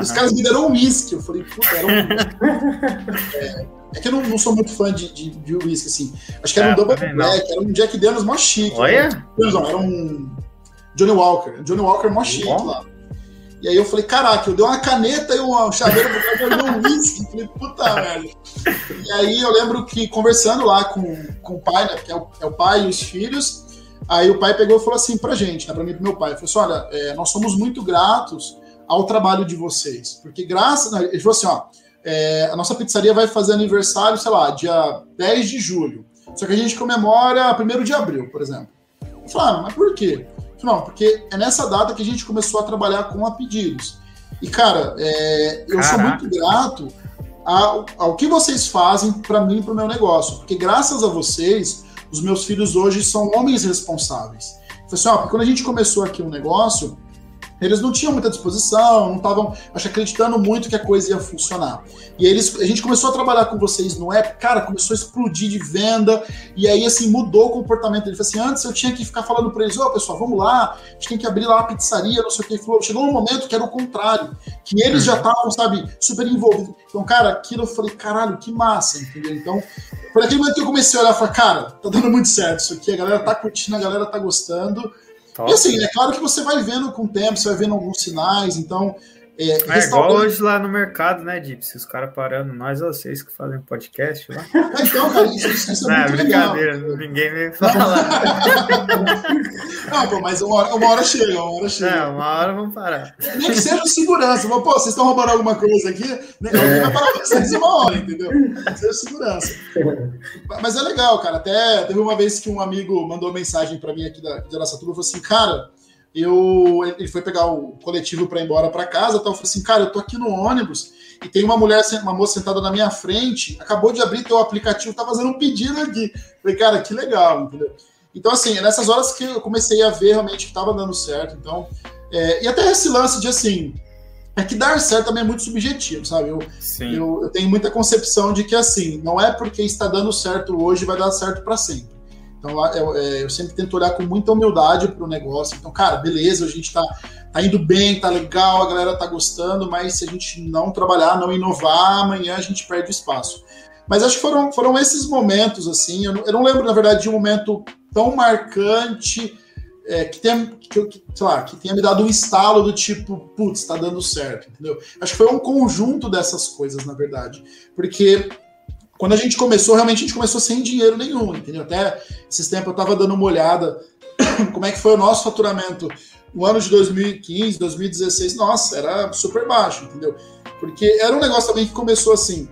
Os caras me deram um whisky. Eu falei, puta, era um. [laughs] é, é, que eu não, não, sou muito fã de, de, de whisky, assim. Acho que era um ah, Double Black, era um Jack Daniels mó chique. Olha? Né? Não, era um Johnny Walker. Johnny Walker mó chique lá. E aí eu falei, caraca, eu dei uma caneta e um chaveiro pro cara, um whisky. Falei, puta merda. E aí eu lembro que conversando lá com, com o pai, né, que é o, é o pai e os filhos, aí o pai pegou e falou assim pra gente, né, pra mim e pro meu pai, falou assim, olha, é, nós somos muito gratos ao trabalho de vocês, porque graças, né, ele falou assim, ó, é, a nossa pizzaria vai fazer aniversário, sei lá, dia 10 de julho, só que a gente comemora 1 de abril, por exemplo. Eu falei, ah, mas por quê? Não, porque é nessa data que a gente começou a trabalhar com a pedidos. E, cara, é, eu Caraca. sou muito grato ao, ao que vocês fazem para mim e para o meu negócio. Porque graças a vocês, os meus filhos hoje são homens responsáveis. Assim, ó, quando a gente começou aqui um negócio, eles não tinham muita disposição, não estavam, acho, acreditando muito que a coisa ia funcionar. E eles, a gente começou a trabalhar com vocês no app, cara, começou a explodir de venda, e aí, assim, mudou o comportamento. Ele falou assim: antes eu tinha que ficar falando para eles, ô, oh, pessoal, vamos lá, a gente tem que abrir lá a pizzaria, não sei o que. Falou, chegou um momento que era o contrário, que eles já estavam, sabe, super envolvidos. Então, cara, aquilo eu falei, caralho, que massa, entendeu? Então, foi aquele momento que eu comecei a olhar e falei, cara, tá dando muito certo isso aqui, a galera tá curtindo, a galera tá gostando. Top. E assim, é claro que você vai vendo com o tempo, você vai vendo alguns sinais, então é, é igual hoje lá no mercado, né, Dip? Se os caras parando, nós vocês que fazem podcast lá. [laughs] então, cara, isso, isso é não, brincadeira, legal. ninguém me [laughs] fala. não, pô, mas uma hora, uma hora chega, uma hora chega. É, uma hora vamos parar. Nem que seja segurança, mas, pô, vocês estão roubando alguma coisa aqui, né? É. vai parar vocês uma hora, entendeu? Que seja segurança. [laughs] Mas é legal, cara. Até teve uma vez que um amigo mandou mensagem pra mim aqui da, da nossa turma, falou assim, cara eu ele foi pegar o coletivo para ir embora para casa, então eu falei assim, cara, eu tô aqui no ônibus e tem uma mulher, uma moça sentada na minha frente, acabou de abrir teu aplicativo, tá fazendo um pedido aqui. falei, cara, que legal, entendeu? Então, assim, é nessas horas que eu comecei a ver realmente que tava dando certo. Então, é, e até esse lance de assim, é que dar certo também é muito subjetivo, sabe? Eu, eu, eu, tenho muita concepção de que assim, não é porque está dando certo hoje vai dar certo para sempre. Então eu, é, eu, sempre tento olhar com muita humildade para o negócio. Então, cara, beleza, a gente está tá indo bem, tá legal, a galera tá gostando, mas se a gente não trabalhar, não inovar, amanhã a gente perde espaço. Mas acho que foram, foram esses momentos, assim. Eu não, eu não lembro, na verdade, de um momento tão marcante é, que, tenha, que, sei lá, que tenha me dado um estalo do tipo, putz, tá dando certo, entendeu? Acho que foi um conjunto dessas coisas, na verdade. Porque quando a gente começou, realmente a gente começou sem dinheiro nenhum, entendeu? Até esses tempos eu estava dando uma olhada [clears throat] como é que foi o nosso faturamento no ano de 2015, 2016, nossa, era super baixo, entendeu? Porque era um negócio também que começou assim.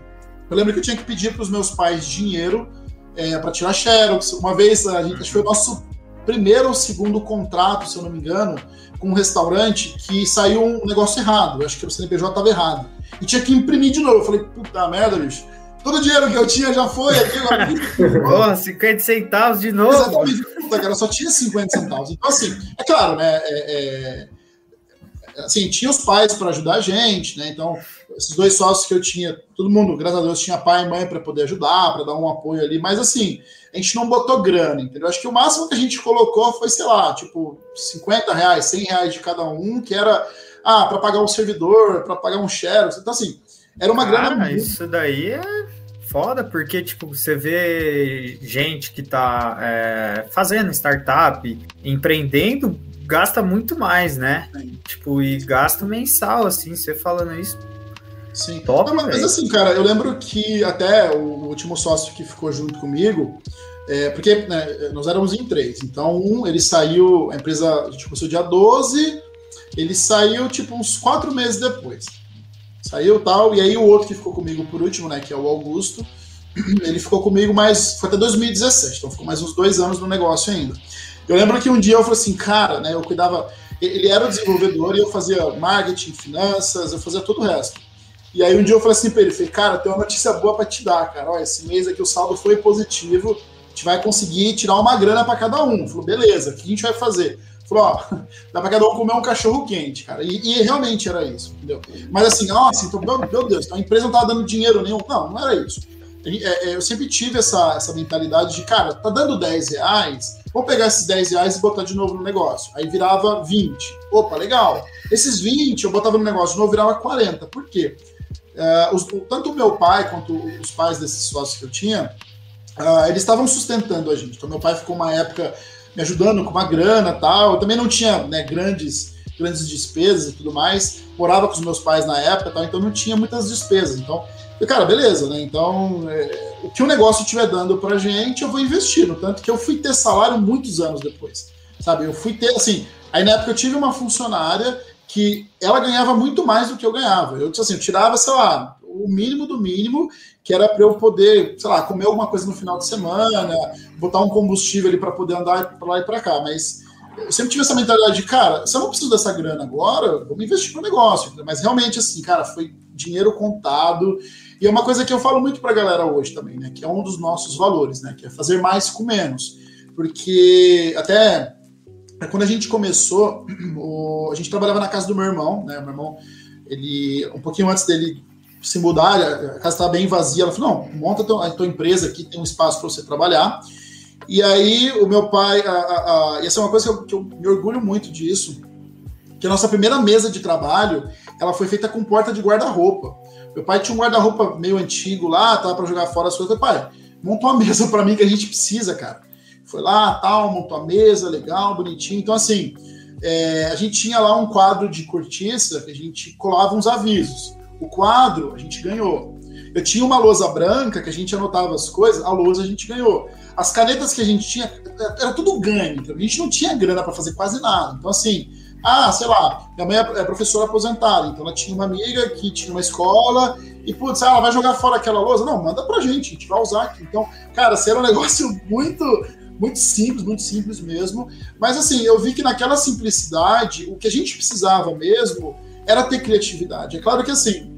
Eu lembro que eu tinha que pedir para os meus pais dinheiro é, para tirar xerox. Uma vez, a gente, acho que foi o nosso primeiro ou segundo contrato, se eu não me engano, com um restaurante que saiu um negócio errado. Eu acho que o CNPJ estava errado. E tinha que imprimir de novo. Eu falei, puta merda, bicho Todo o dinheiro que eu tinha já foi aqui. [laughs] Porra, 50 centavos de novo. Exatamente. Puta, cara, só tinha 50 centavos. Então, assim, é claro, né? É, é, assim, tinha os pais para ajudar a gente, né? Então, esses dois sócios que eu tinha, todo mundo, graças a Deus, tinha pai e mãe para poder ajudar, para dar um apoio ali, mas assim, a gente não botou grana, entendeu? Acho que o máximo que a gente colocou foi, sei lá, tipo, 50 reais, 100 reais de cada um, que era, ah, para pagar um servidor, para pagar um share. Então, assim, era uma Cara, grana. Isso daí é foda, porque, tipo, você vê gente que tá é, fazendo startup, empreendendo, gasta muito mais, né? Sim. Tipo, e gasta mensal, assim, você falando isso. Sim. Top, Não, mas assim, cara, eu lembro que até o último sócio que ficou junto comigo, é, porque né, nós éramos em três. Então, um, ele saiu, a empresa, a gente começou dia 12, ele saiu, tipo, uns quatro meses depois. Saiu tal, e aí o outro que ficou comigo por último, né, que é o Augusto, [clears throat] ele ficou comigo mais, foi até 2017, então ficou mais uns dois anos no negócio ainda. Eu lembro que um dia eu falei assim, cara, né, eu cuidava, ele era o desenvolvedor e eu fazia marketing, finanças, eu fazia todo o resto. E aí um dia eu falei assim para ele, falei, cara, tem uma notícia boa para te dar, cara, olha, esse mês aqui o saldo foi positivo, a gente vai conseguir tirar uma grana para cada um. Falou, beleza, o que a gente vai fazer? Falou, ó, dá pra cada um comer um cachorro quente, cara. E, e realmente era isso, entendeu? Mas assim, nossa, então, meu, meu Deus, então a empresa não tava dando dinheiro nenhum. Não, não era isso. É, é, eu sempre tive essa, essa mentalidade de, cara, tá dando 10 reais, vamos pegar esses 10 reais e botar de novo no negócio. Aí virava 20. Opa, legal. Esses 20 eu botava no negócio de novo, virava 40. Por quê? Uh, os, tanto o meu pai quanto os pais desses sócios que eu tinha, uh, eles estavam sustentando a gente. Então, meu pai ficou uma época me ajudando com uma grana tal. Eu também não tinha né, grandes, grandes despesas e tudo mais. Morava com os meus pais na época, tal, então não tinha muitas despesas. Então, cara, beleza, né? Então, é, o que o negócio estiver dando pra gente, eu vou investir. No tanto que eu fui ter salário muitos anos depois. Sabe? Eu fui ter, assim. Aí na época eu tive uma funcionária que ela ganhava muito mais do que eu ganhava. Eu, assim, eu tirava, sei lá, o mínimo do mínimo, que era para eu poder, sei lá, comer alguma coisa no final de semana, botar um combustível ali para poder andar para lá e para cá. Mas eu sempre tive essa mentalidade de, cara, se eu não preciso dessa grana agora, vamos investir no negócio. Mas realmente, assim, cara, foi dinheiro contado. E é uma coisa que eu falo muito pra galera hoje também, né? Que é um dos nossos valores, né? Que é fazer mais com menos. Porque até quando a gente começou, [clears throat] a gente trabalhava na casa do meu irmão, né? Meu irmão, ele, um pouquinho antes dele se mudar, a casa estava bem vazia. Ela falou: não, monta a tua, a empresa aqui, tem um espaço para você trabalhar. E aí, o meu pai, a, a, a, essa é uma coisa que eu, que eu me orgulho muito disso, que a nossa primeira mesa de trabalho, ela foi feita com porta de guarda-roupa. Meu pai tinha um guarda-roupa meio antigo lá, tava para jogar fora as coisas. Eu falei, pai, monta uma [laughs] mesa para mim que a gente precisa, cara. Foi lá, tal, montou a mesa, legal, bonitinho. Então, assim, é, a gente tinha lá um quadro de cortiça que a gente colava uns avisos. O quadro a gente ganhou. Eu tinha uma lousa branca que a gente anotava as coisas, a lousa a gente ganhou. As canetas que a gente tinha, era tudo ganho. Então a gente não tinha grana para fazer quase nada. Então, assim, ah, sei lá, minha mãe é, professora aposentada, então ela tinha uma amiga que tinha uma escola e, putz, ela vai jogar fora aquela lousa? Não, manda pra gente, a gente vai usar aqui. Então, cara, isso era um negócio [laughs] muito, muito simples, muito simples mesmo. Mas, assim, eu vi que naquela simplicidade, o que a gente precisava mesmo era ter criatividade. É claro que, assim,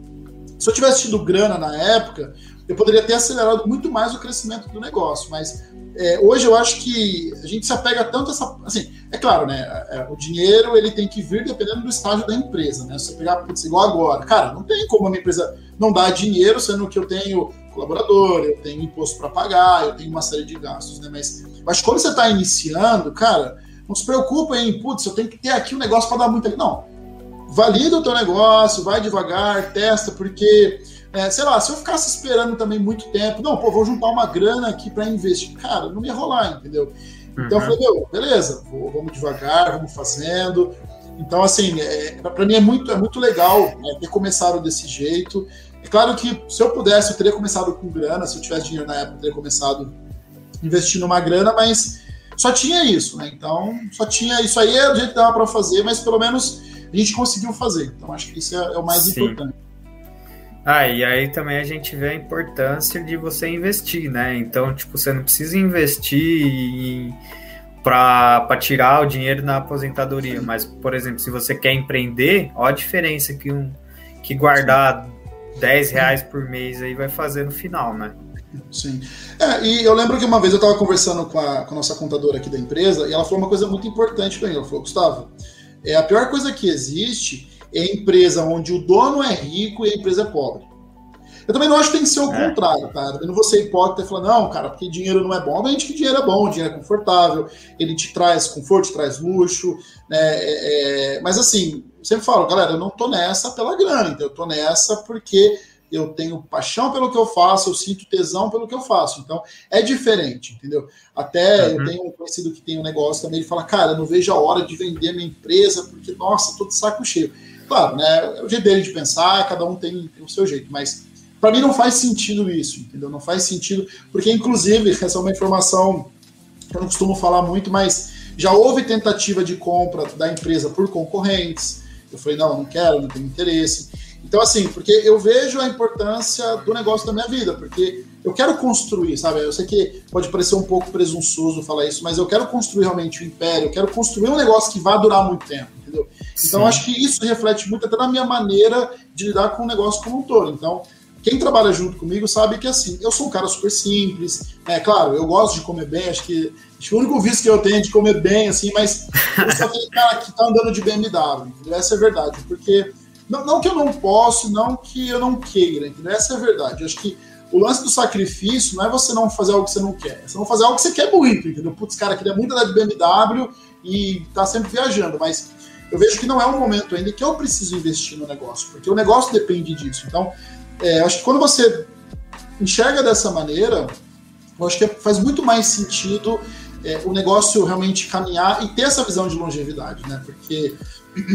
se eu tivesse tido grana na época, eu poderia ter acelerado muito mais o crescimento do negócio, mas é, hoje eu acho que a gente se apega tanto a essa. Assim, é claro, né? É, o dinheiro ele tem que vir dependendo do estágio da empresa, né? Se você pegar, putz, igual agora, cara, não tem como a minha empresa não dar dinheiro, sendo que eu tenho colaborador, eu tenho imposto para pagar, eu tenho uma série de gastos, né? Mas, mas quando você está iniciando, cara, não se preocupa em, putz, eu tenho que ter aqui um negócio para dar muita. Não. Valida o teu negócio, vai devagar, testa, porque é, sei lá, se eu ficasse esperando também muito tempo, não, pô, vou juntar uma grana aqui para investir, cara, não ia rolar, entendeu? Então uhum. eu falei, meu, beleza, vou, vamos devagar, vamos fazendo. Então, assim, é, para mim é muito, é muito legal né, ter começado desse jeito. É claro que se eu pudesse, eu teria começado com grana, se eu tivesse dinheiro na época, eu teria começado investindo uma grana, mas só tinha isso, né? Então, só tinha isso aí, é o jeito que dava para fazer, mas pelo menos a gente conseguiu fazer. Então, acho que isso é, é o mais Sim. importante. Ah, e aí também a gente vê a importância de você investir, né? Então, tipo, você não precisa investir para tirar o dinheiro na aposentadoria, mas, por exemplo, se você quer empreender, olha a diferença que, um, que guardar Sim. 10 reais por mês aí vai fazer no final, né? Sim. É, e eu lembro que uma vez eu estava conversando com a, com a, nossa contadora aqui da empresa e ela falou uma coisa muito importante para mim. Ela falou, Gustavo, é, a pior coisa que existe é empresa onde o dono é rico e a empresa é pobre. Eu também não acho que tem que ser o é. contrário, cara. Eu não vou ser hipócrita e falar, não, cara, porque dinheiro não é bom. Obviamente que dinheiro é bom, dinheiro é confortável, ele te traz conforto, te traz luxo, né? É, é... mas assim, eu sempre falo, galera, eu não tô nessa pela grana, então eu tô nessa porque eu tenho paixão pelo que eu faço, eu sinto tesão pelo que eu faço. Então, é diferente, entendeu? Até uhum. eu tenho um conhecido que tem um negócio também, ele fala, cara, eu não vejo a hora de vender minha empresa, porque, nossa, tô de saco cheio. Claro, né? É o jeito dele de pensar, cada um tem, tem o seu jeito, mas para mim não faz sentido isso, entendeu? Não faz sentido, porque inclusive, [laughs] essa é uma informação que eu não costumo falar muito, mas já houve tentativa de compra da empresa por concorrentes. Eu falei, não, não quero, não tenho interesse. Então, assim, porque eu vejo a importância do negócio da minha vida, porque eu quero construir, sabe? Eu sei que pode parecer um pouco presunçoso falar isso, mas eu quero construir realmente o um império, eu quero construir um negócio que vá durar muito tempo entendeu? Então, acho que isso reflete muito até na minha maneira de lidar com o negócio como um todo. Então, quem trabalha junto comigo sabe que, assim, eu sou um cara super simples. É claro, eu gosto de comer bem, acho que, acho que o único vício que eu tenho é de comer bem, assim, mas eu sou aquele cara que tá andando de BMW, entendeu? Essa é a verdade, porque não, não que eu não posso, não que eu não queira, entendeu? Essa é a verdade. Eu acho que o lance do sacrifício não é você não fazer algo que você não quer, é você não fazer algo que você quer muito, entendeu? Putz, cara, queria muito andar de BMW e tá sempre viajando, mas eu vejo que não é um momento ainda que eu preciso investir no negócio, porque o negócio depende disso. Então, é, acho que quando você enxerga dessa maneira, eu acho que faz muito mais sentido é, o negócio realmente caminhar e ter essa visão de longevidade, né? Porque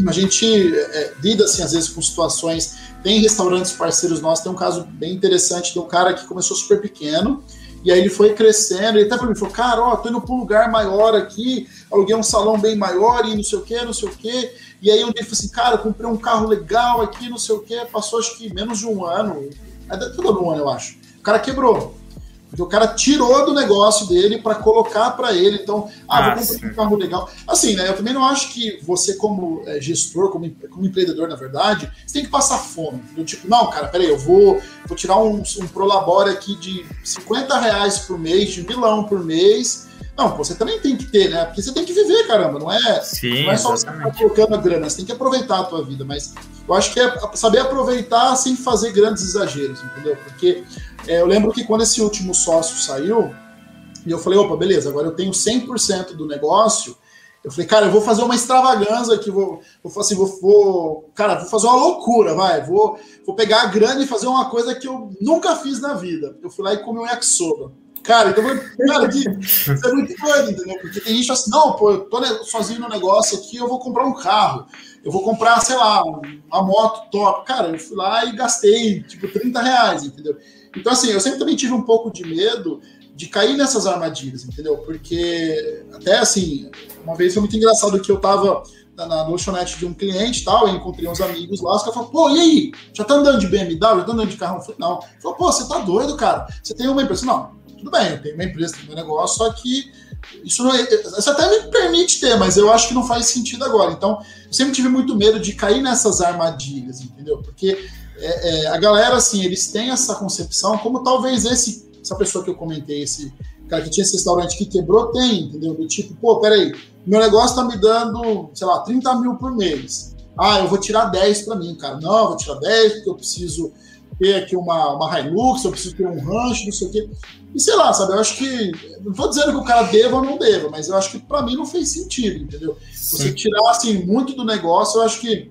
a gente é, lida, assim, às vezes com situações. Tem restaurantes parceiros nossos, tem um caso bem interessante de um cara que começou super pequeno, e aí ele foi crescendo, ele até para mim falou, cara, ó, tô indo para um lugar maior aqui, aluguei um salão bem maior e não sei o que, não sei o que. E aí um dia ele falou assim, cara, comprei um carro legal aqui, não sei o que, passou acho que menos de um ano, é, tudo um ano, eu acho. O cara quebrou. Porque o cara tirou do negócio dele para colocar para ele. Então, ah, ah vou comprar um carro legal. Assim, né? Eu também não acho que você, como é, gestor, como, como empreendedor, na verdade, você tem que passar fome. Do tipo, não, cara, peraí, eu vou, vou tirar um, um Prolabore aqui de 50 reais por mês, de milão por mês. Não, você também tem que ter, né? Porque você tem que viver, caramba, não é, Sim, não é só exatamente. você ficar colocando a grana, você tem que aproveitar a tua vida, mas eu acho que é saber aproveitar sem fazer grandes exageros, entendeu? Porque é, eu lembro que quando esse último sócio saiu, e eu falei, opa, beleza, agora eu tenho 100% do negócio, eu falei, cara, eu vou fazer uma extravagância aqui, vou, vou assim, vou, vou, cara, vou fazer uma loucura, vai, vou, vou pegar a grana e fazer uma coisa que eu nunca fiz na vida. Eu fui lá e comi um yakisoba. Cara, então, cara, que, isso é muito doido, entendeu? Porque tem gente assim, não, pô, eu tô sozinho no negócio aqui, eu vou comprar um carro, eu vou comprar, sei lá, uma moto top. Cara, eu fui lá e gastei, tipo, 30 reais, entendeu? Então, assim, eu sempre também tive um pouco de medo de cair nessas armadilhas, entendeu? Porque, até assim, uma vez foi muito engraçado que eu tava na, na lanchonete de um cliente tal, eu encontrei uns amigos lá, os caras falaram, pô, e aí? Já tá andando de BMW? Já tá andando de carro? Eu falei, não. Falou, pô, você tá doido, cara? Você tem uma empresa? Não, tudo bem, eu tenho uma empresa, tenho meu negócio, só que isso, não, é, isso até me permite ter, mas eu acho que não faz sentido agora. Então, eu sempre tive muito medo de cair nessas armadilhas, entendeu? Porque é, é, a galera, assim, eles têm essa concepção, como talvez esse, essa pessoa que eu comentei, esse cara que tinha esse restaurante que quebrou, tem, entendeu? Do tipo, pô, peraí, meu negócio tá me dando, sei lá, 30 mil por mês. Ah, eu vou tirar 10 para mim, cara. Não, eu vou tirar 10 porque eu preciso ter aqui uma, uma Hilux, eu preciso ter um rancho, não sei o quê. E sei lá, sabe? Eu acho que. Não tô dizendo que o cara deva ou não deva, mas eu acho que para mim não fez sentido, entendeu? Sim. Você tirar assim, muito do negócio, eu acho que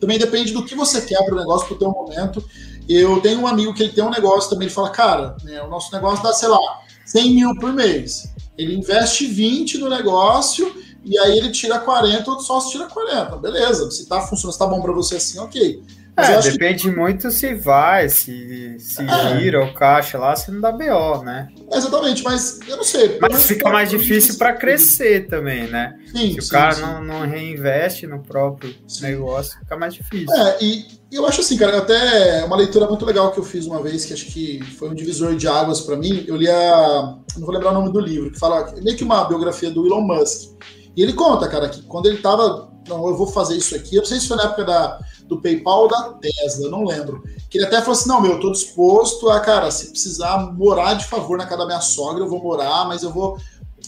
também depende do que você quer para o negócio, para o teu momento. Eu tenho um amigo que ele tem um negócio também, ele fala, cara, né, o nosso negócio dá, sei lá, 100 mil por mês. Ele investe 20 no negócio e aí ele tira 40, outro sócio tira 40. Beleza, se tá funcionando, se tá bom para você assim, ok. É, depende que... muito se vai, se, se é. gira o caixa lá, se não dá BO, né? Exatamente, mas eu não sei. Mas fica mais difícil para crescer também, né? Sim, se sim, o cara sim. Não, não reinveste no próprio negócio, fica mais difícil. É, e eu acho assim, cara, até uma leitura muito legal que eu fiz uma vez, que acho que foi um divisor de águas para mim. Eu li a. Não vou lembrar o nome do livro, que fala meio que uma biografia do Elon Musk. E ele conta, cara, que quando ele tava. Não, eu vou fazer isso aqui. Eu não sei se foi na época da do PayPal ou da Tesla, não lembro. Que ele até falou assim: não, meu, eu tô disposto a, cara, se precisar morar de favor na casa da minha sogra, eu vou morar, mas eu vou.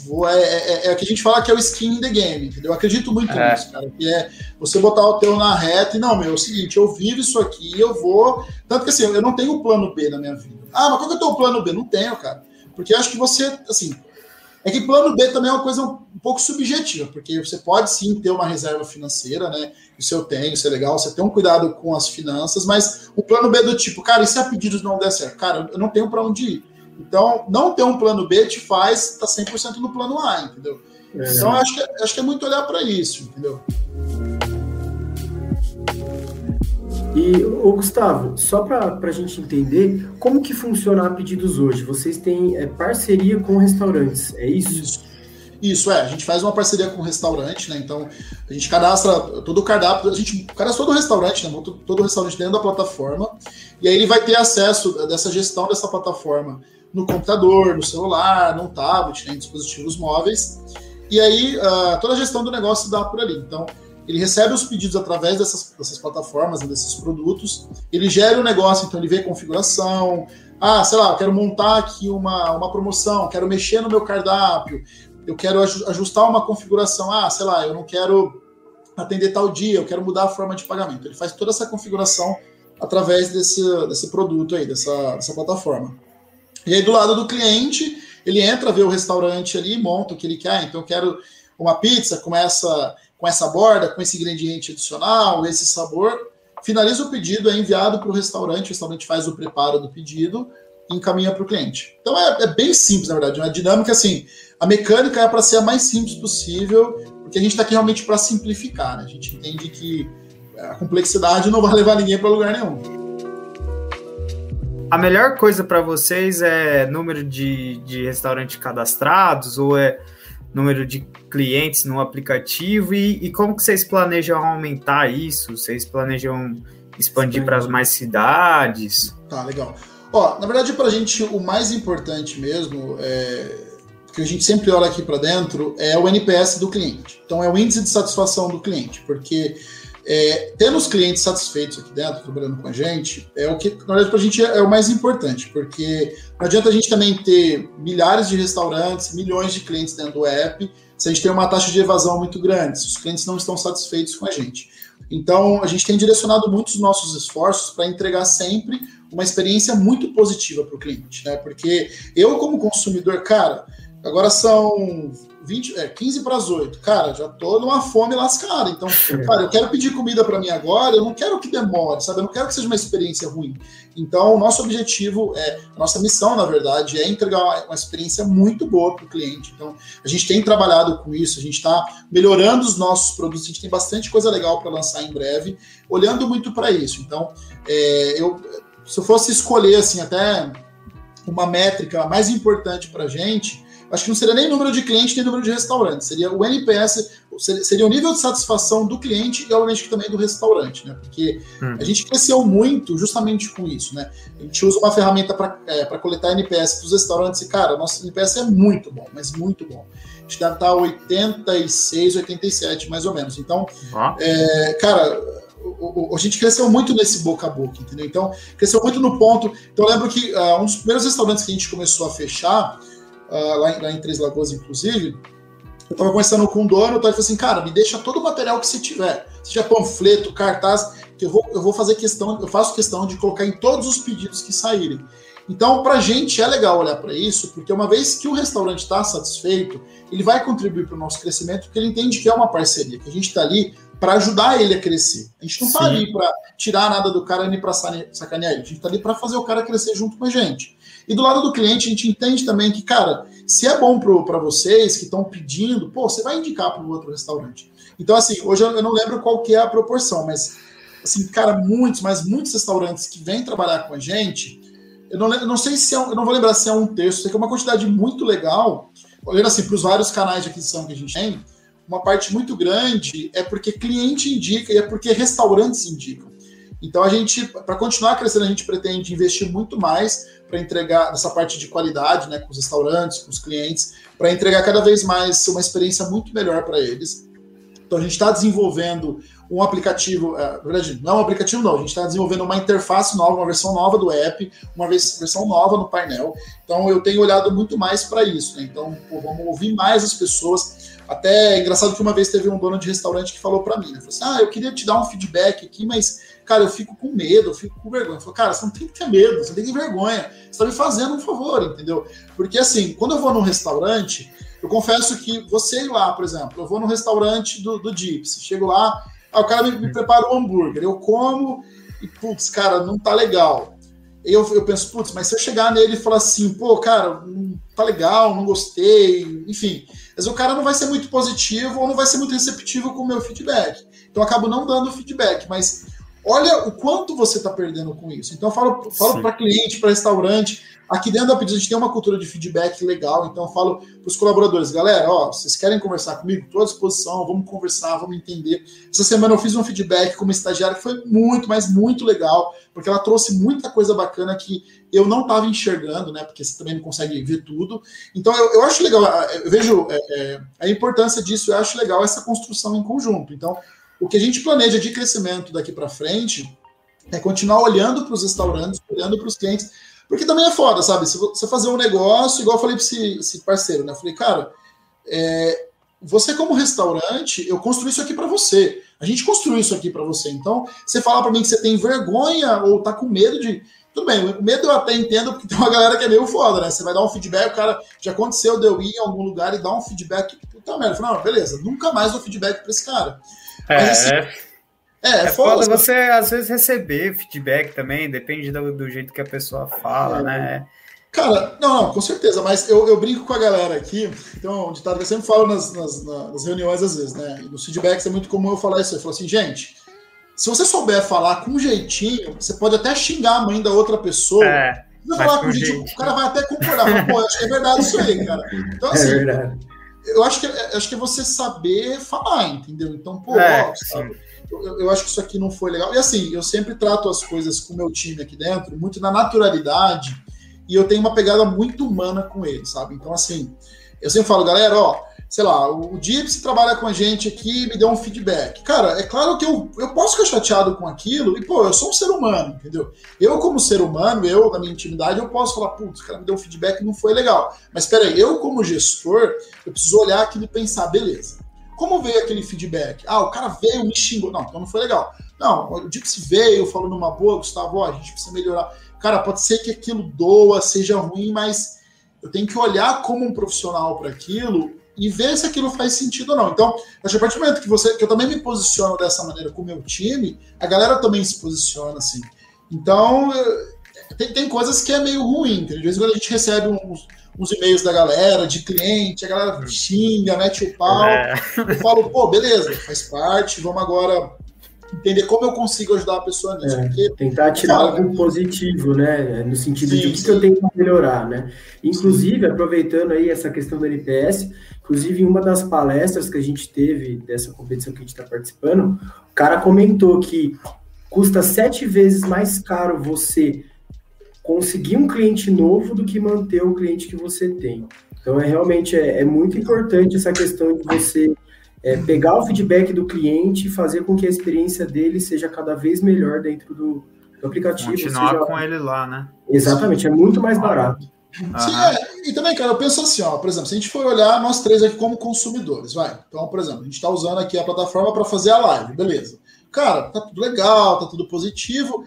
vou é, é, é o que a gente fala que é o skin in the game, entendeu? Eu acredito muito é. nisso, cara. Que é você botar o teu na reta e, não, meu, é o seguinte, eu vivo isso aqui, eu vou. Tanto que assim, eu não tenho plano B na minha vida. Ah, mas qual que é o teu plano B? Não tenho, cara. Porque eu acho que você, assim, é que plano B também é uma coisa um, pouco subjetiva, porque você pode sim ter uma reserva financeira, né? Isso eu tenho, isso é legal, você tem um cuidado com as finanças, mas o plano B é do tipo, cara, e se a pedidos não der certo? Cara, eu não tenho para onde ir. Então, não ter um plano B te faz estar tá 100% no plano A, entendeu? É. Então, acho que, é, acho que é muito olhar para isso, entendeu? E, ô Gustavo, só para a gente entender, como que funciona a Pedidos hoje? Vocês têm é, parceria com restaurantes, é isso? Isso. Isso, é. A gente faz uma parceria com o restaurante, né? Então, a gente cadastra todo o cardápio, a gente cadastra todo o restaurante, né? Todo, o restaurante dentro da plataforma. E aí ele vai ter acesso dessa gestão dessa plataforma no computador, no celular, no tablet, né? em dispositivos móveis. E aí, uh, toda a gestão do negócio dá por ali. Então, ele recebe os pedidos através dessas, dessas plataformas, desses produtos, ele gera o um negócio, então ele vê configuração, ah, sei lá, eu quero montar aqui uma, uma promoção, quero mexer no meu cardápio, eu quero ajustar uma configuração, ah, sei lá, eu não quero atender tal dia, eu quero mudar a forma de pagamento. Ele faz toda essa configuração através desse, desse produto aí, dessa, dessa plataforma. E aí, do lado do cliente, ele entra, vê o restaurante ali, monta o que ele quer. Então, eu quero uma pizza com essa com essa borda, com esse ingrediente adicional, esse sabor. Finaliza o pedido, é enviado para o restaurante, o restaurante faz o preparo do pedido e encaminha para o cliente. Então é, é, bem simples, na verdade. Uma dinâmica assim, a mecânica é para ser a mais simples possível, porque a gente está aqui realmente para simplificar. Né? A gente entende que a complexidade não vai levar ninguém para lugar nenhum. A melhor coisa para vocês é número de, de restaurantes cadastrados ou é número de clientes no aplicativo e, e como que vocês planejam aumentar isso? Vocês planejam expandir para as mais cidades? Tá, legal. Ó, na verdade, para a gente, o mais importante mesmo, é, que a gente sempre olha aqui para dentro, é o NPS do cliente. Então, é o índice de satisfação do cliente, porque é, tendo os clientes satisfeitos aqui dentro, trabalhando com a gente, é o que, na verdade, para a gente é, é, o mais importante, porque não adianta a gente também ter milhares de restaurantes, milhões de clientes dentro do app, se a gente tem uma taxa de evasão muito grande, se os clientes não estão satisfeitos com a gente. Então, a gente tem direcionado muitos nossos esforços para entregar sempre uma experiência muito positiva para o cliente, né? Porque eu, como consumidor, cara, agora são 20, é, 15 para as 8. Cara, já tô numa fome lascada. Então, [laughs] cara, eu quero pedir comida para mim agora, eu não quero que demore, sabe? Eu não quero que seja uma experiência ruim. Então, o nosso objetivo é, nossa missão, na verdade, é entregar uma experiência muito boa para o cliente. Então, a gente tem trabalhado com isso, a gente está melhorando os nossos produtos, a gente tem bastante coisa legal para lançar em breve, olhando muito para isso. Então, é, eu, se eu fosse escolher, assim, até uma métrica mais importante para a gente, acho que não seria nem número de clientes nem número de restaurantes, seria o NPS, seria o nível de satisfação do cliente e, obviamente, também do restaurante, né? Porque hum. a gente cresceu muito justamente com isso, né? A gente usa uma ferramenta para é, coletar NPS dos restaurantes e, cara, nosso NPS é muito bom, mas muito bom. A gente deve estar 86, 87, mais ou menos. Então, ah. é, cara, a gente cresceu muito nesse boca a boca, entendeu? Então, cresceu muito no ponto. Então, eu lembro que uh, um dos primeiros restaurantes que a gente começou a fechar uh, lá, em, lá, em, Três Lagoas, inclusive, eu tava conversando com o dono, ele falou assim, cara, me deixa todo o material que você tiver, seja panfleto, cartaz, que eu vou, eu vou fazer questão, eu faço questão de colocar em todos os pedidos que saírem. Então, para a gente é legal olhar para isso, porque uma vez que o restaurante está satisfeito, ele vai contribuir para o nosso crescimento, porque ele entende que é uma parceria, que a gente está ali para ajudar ele a crescer. A gente não está ali para tirar nada do cara nem para sacanear ele, a gente está ali para fazer o cara crescer junto com a gente. E do lado do cliente, a gente entende também que, cara, se é bom para vocês que estão pedindo, pô, você vai indicar para o outro restaurante. Então, assim, hoje eu não lembro qual que é a proporção, mas, assim, cara, muitos, mas muitos restaurantes que vêm trabalhar com a gente, eu não, eu não sei se é, eu não vou lembrar se é um terço, sei que é uma quantidade muito legal, olhando assim para os vários canais de aquisição que a gente tem, uma parte muito grande é porque cliente indica e é porque restaurantes indicam. Então a gente, para continuar crescendo, a gente pretende investir muito mais para entregar essa parte de qualidade, né, com os restaurantes, com os clientes, para entregar cada vez mais uma experiência muito melhor para eles. Então a gente está desenvolvendo um aplicativo, é, na verdade, não é um aplicativo não, a gente está desenvolvendo uma interface nova, uma versão nova do app, uma versão nova no painel. Então eu tenho olhado muito mais para isso. Né? Então pô, vamos ouvir mais as pessoas. Até é engraçado que uma vez teve um dono de restaurante que falou para mim, né? Falou assim, ah, eu queria te dar um feedback aqui, mas cara, eu fico com medo, eu fico com vergonha. Falei, cara, você não tem que ter medo, você tem que ter vergonha. Você está me fazendo um favor, entendeu? Porque assim, quando eu vou num restaurante, eu confesso que você ir lá, por exemplo, eu vou no restaurante do, do Gypsy, chego lá, aí o cara me, me prepara um hambúrguer, eu como e, putz, cara, não tá legal. Eu, eu penso, putz, mas se eu chegar nele e falar assim, pô, cara, não tá legal, não gostei, enfim, mas o cara não vai ser muito positivo ou não vai ser muito receptivo com o meu feedback. Então eu acabo não dando feedback, mas olha o quanto você está perdendo com isso. Então, eu falo, falo para cliente, para restaurante. Aqui dentro da Pedidos a gente tem uma cultura de feedback legal, então eu falo para os colaboradores, galera, ó, vocês querem conversar comigo? Estou à disposição, vamos conversar, vamos entender. Essa semana eu fiz um feedback com uma estagiária que foi muito, mas muito legal, porque ela trouxe muita coisa bacana que eu não estava enxergando, né? Porque você também não consegue ver tudo. Então eu, eu acho legal, eu vejo é, é, a importância disso, eu acho legal essa construção em conjunto. Então, o que a gente planeja de crescimento daqui para frente é continuar olhando para os restaurantes, olhando para os clientes, porque também é foda, sabe? Se você fazer um negócio, igual eu falei para esse, esse, parceiro, né? Eu falei, cara, é, você como restaurante, eu construí isso aqui para você. A gente construiu isso aqui para você. Então, você fala para mim que você tem vergonha ou tá com medo de. Tudo bem, o medo eu até entendo, porque [laughs] tem uma galera que é meio foda, né? Você vai dar um feedback, o cara já aconteceu de eu ir em algum lugar e dar um feedback. Puta merda. Eu falei, não, beleza, nunca mais dou feedback para esse cara. É. Mas, assim, é, é, é foda, foda você às vezes receber feedback também, depende do, do jeito que a pessoa fala, é, né? Cara, não, não, com certeza, mas eu, eu brinco com a galera aqui, então, um ditado que eu sempre falo nas, nas, nas reuniões às vezes, né? E nos feedbacks é muito comum eu falar isso. Eu falo assim, gente, se você souber falar com jeitinho, você pode até xingar a mãe da outra pessoa. É, você vai falar com jeitinho, o cara vai até concordar. Pô, acho que é verdade isso aí, cara. Então, [laughs] é assim, é eu acho que, acho que é você saber falar, entendeu? Então, pô, é, ó, eu, eu, acho que isso aqui não foi legal. E assim, eu sempre trato as coisas com o meu time aqui dentro, muito na naturalidade, e eu tenho uma pegada muito humana com ele, sabe? Então, assim, eu sempre falo, galera, ó, sei lá, o Gypsy trabalha com a gente aqui me deu um feedback. Cara, é claro que eu, eu posso ficar chateado com aquilo, e, pô, eu sou um ser humano, entendeu? Eu, como ser humano, eu, na minha intimidade, eu posso falar, putz, o cara me deu um feedback e não foi legal. Mas peraí, eu, como gestor, eu preciso olhar aquilo e pensar, beleza. Como veio aquele feedback? Ah, o cara veio, me xingou. Não, então não foi legal. Não, o Gypsy veio, falou numa boa, Gustavo, ó, a gente precisa melhorar. Cara, pode ser que aquilo doa, seja ruim, mas eu tenho que olhar como um profissional para aquilo e ver se aquilo faz sentido ou não. Então, acho que a partir do momento que, você, que eu também me posiciono dessa maneira com o meu time, a galera também se posiciona assim. Então, tem, tem coisas que é meio ruim. De vez em quando a gente recebe uns, uns e-mails da galera, de cliente, a galera xinga, mete o pau. É. Eu falo, pô, beleza, faz parte, vamos agora entender como eu consigo ajudar a pessoa nisso. É, porque, tentar tirar algo positivo, né? No sentido sim, de o que, que, eu tenho que melhorar, né? Inclusive, sim. aproveitando aí essa questão do NPS, inclusive em uma das palestras que a gente teve dessa competição que a gente está participando, o cara comentou que custa sete vezes mais caro você conseguir um cliente novo do que manter o cliente que você tem. Então, é realmente é, é muito importante essa questão de você é, pegar o feedback do cliente e fazer com que a experiência dele seja cada vez melhor dentro do, do aplicativo. Continuar seja... com ele lá, né? Exatamente, é muito mais barato. Sim, é. E também, cara, eu penso assim, ó, por exemplo, se a gente for olhar nós três aqui como consumidores, vai. Então, por exemplo, a gente está usando aqui a plataforma para fazer a live, beleza. Cara, tá tudo legal, tá tudo positivo.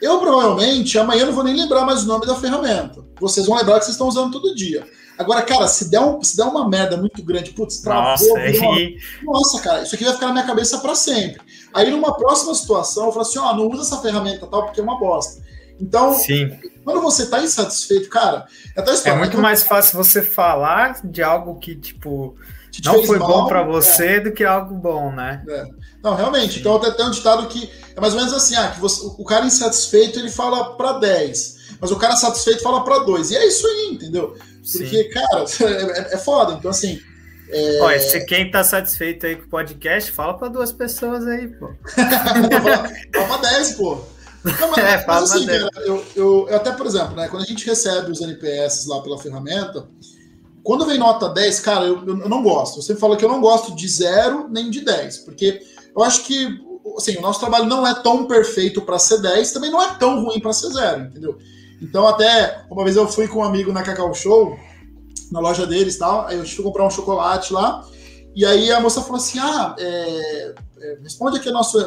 Eu provavelmente amanhã não vou nem lembrar mais o nome da ferramenta. Vocês vão lembrar que vocês estão usando todo dia. Agora, cara, se der, um, se der uma merda muito grande, putz, travou. Nossa, uma... Nossa, cara, isso aqui vai ficar na minha cabeça para sempre. Aí, numa próxima situação, eu falo assim: ó, oh, não usa essa ferramenta tal, porque é uma bosta. Então, Sim. quando você tá insatisfeito, cara, é, é muito né? mais fácil você falar de algo que, tipo, não foi mal, bom para você é. do que algo bom, né? É. Não, realmente. Sim. Então, até tem um ditado que é mais ou menos assim: ah, que você, o cara insatisfeito ele fala para 10, mas o cara satisfeito fala para 2. E é isso aí, entendeu? Porque, Sim. cara, [laughs] é, é, foda. Então, assim. É... Se quem tá satisfeito aí com o podcast, fala para duas pessoas aí, pô. [laughs] fala, fala pra 10, pô. Não, mas, [laughs] é, mas assim, cara, eu, eu, eu, até, por exemplo, né, quando a gente recebe os NPS lá pela ferramenta, quando vem nota 10, cara, eu, eu, não gosto. Eu sempre falo que eu não gosto de 0 nem de 10, porque eu acho que assim, o nosso trabalho não é tão perfeito para ser 10, também não é tão ruim para ser 0, entendeu? Então, até uma vez eu fui com um amigo na Cacau Show, na loja deles tal, aí eu fui comprar um chocolate lá, e aí a moça falou assim: ah, é, é, responde aqui o nosso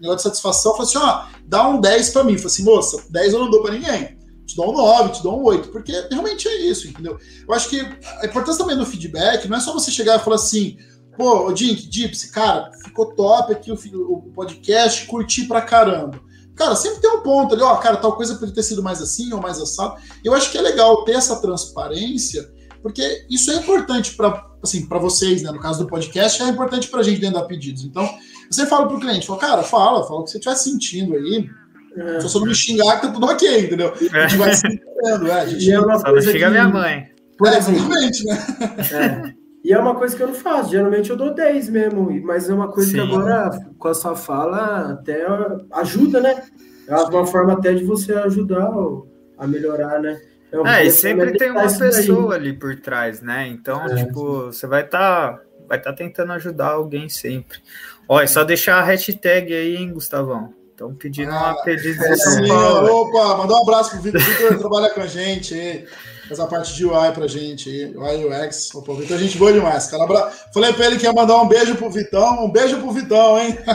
negócio de satisfação. Falei assim: ó, ah, dá um 10 para mim. Falei assim, moça, 10 eu não dou para ninguém. Te dou um 9, te dou um 8, porque realmente é isso, entendeu? Eu acho que a importância também do feedback não é só você chegar e falar assim, pô, Dink, Gypsy, cara, ficou top aqui o, o podcast, curti pra caramba. Cara, sempre tem um ponto ali, ó, cara, tal coisa poderia ter sido mais assim ou mais assado. Eu acho que é legal ter essa transparência, porque isso é importante para assim, para vocês, né? No caso do podcast, é importante para a gente dentro da pedidos. Então, você fala para o cliente, fala, cara, fala, fala o que você estiver sentindo aí. É. Se você não me xingar, tá tudo ok, entendeu? A gente vai se entendendo, é. A gente e é uma Só não xinga que... minha mãe. É, exatamente, né? É. E é uma coisa que eu não faço. Geralmente eu dou 10 mesmo. Mas é uma coisa Sim. que agora, com a sua fala, até ajuda, né? É uma forma até de você ajudar a melhorar, né? É, e sempre tem uma pessoa ali por trás, né? Então, é, tipo, você vai estar tá, vai tá tentando ajudar alguém sempre. Olha, só deixar a hashtag aí, hein, Gustavão? Estão pedindo ah, uma pedido de São Paulo. Opa, mandar um abraço pro Vitor. Vitor trabalha com a gente aí faz a parte de UI pra gente aí, UI UX. Opa, o Vitor é gente boa demais, cara. Falei pra ele que ia mandar um beijo pro Vitão, um beijo pro Vitão, hein? [laughs]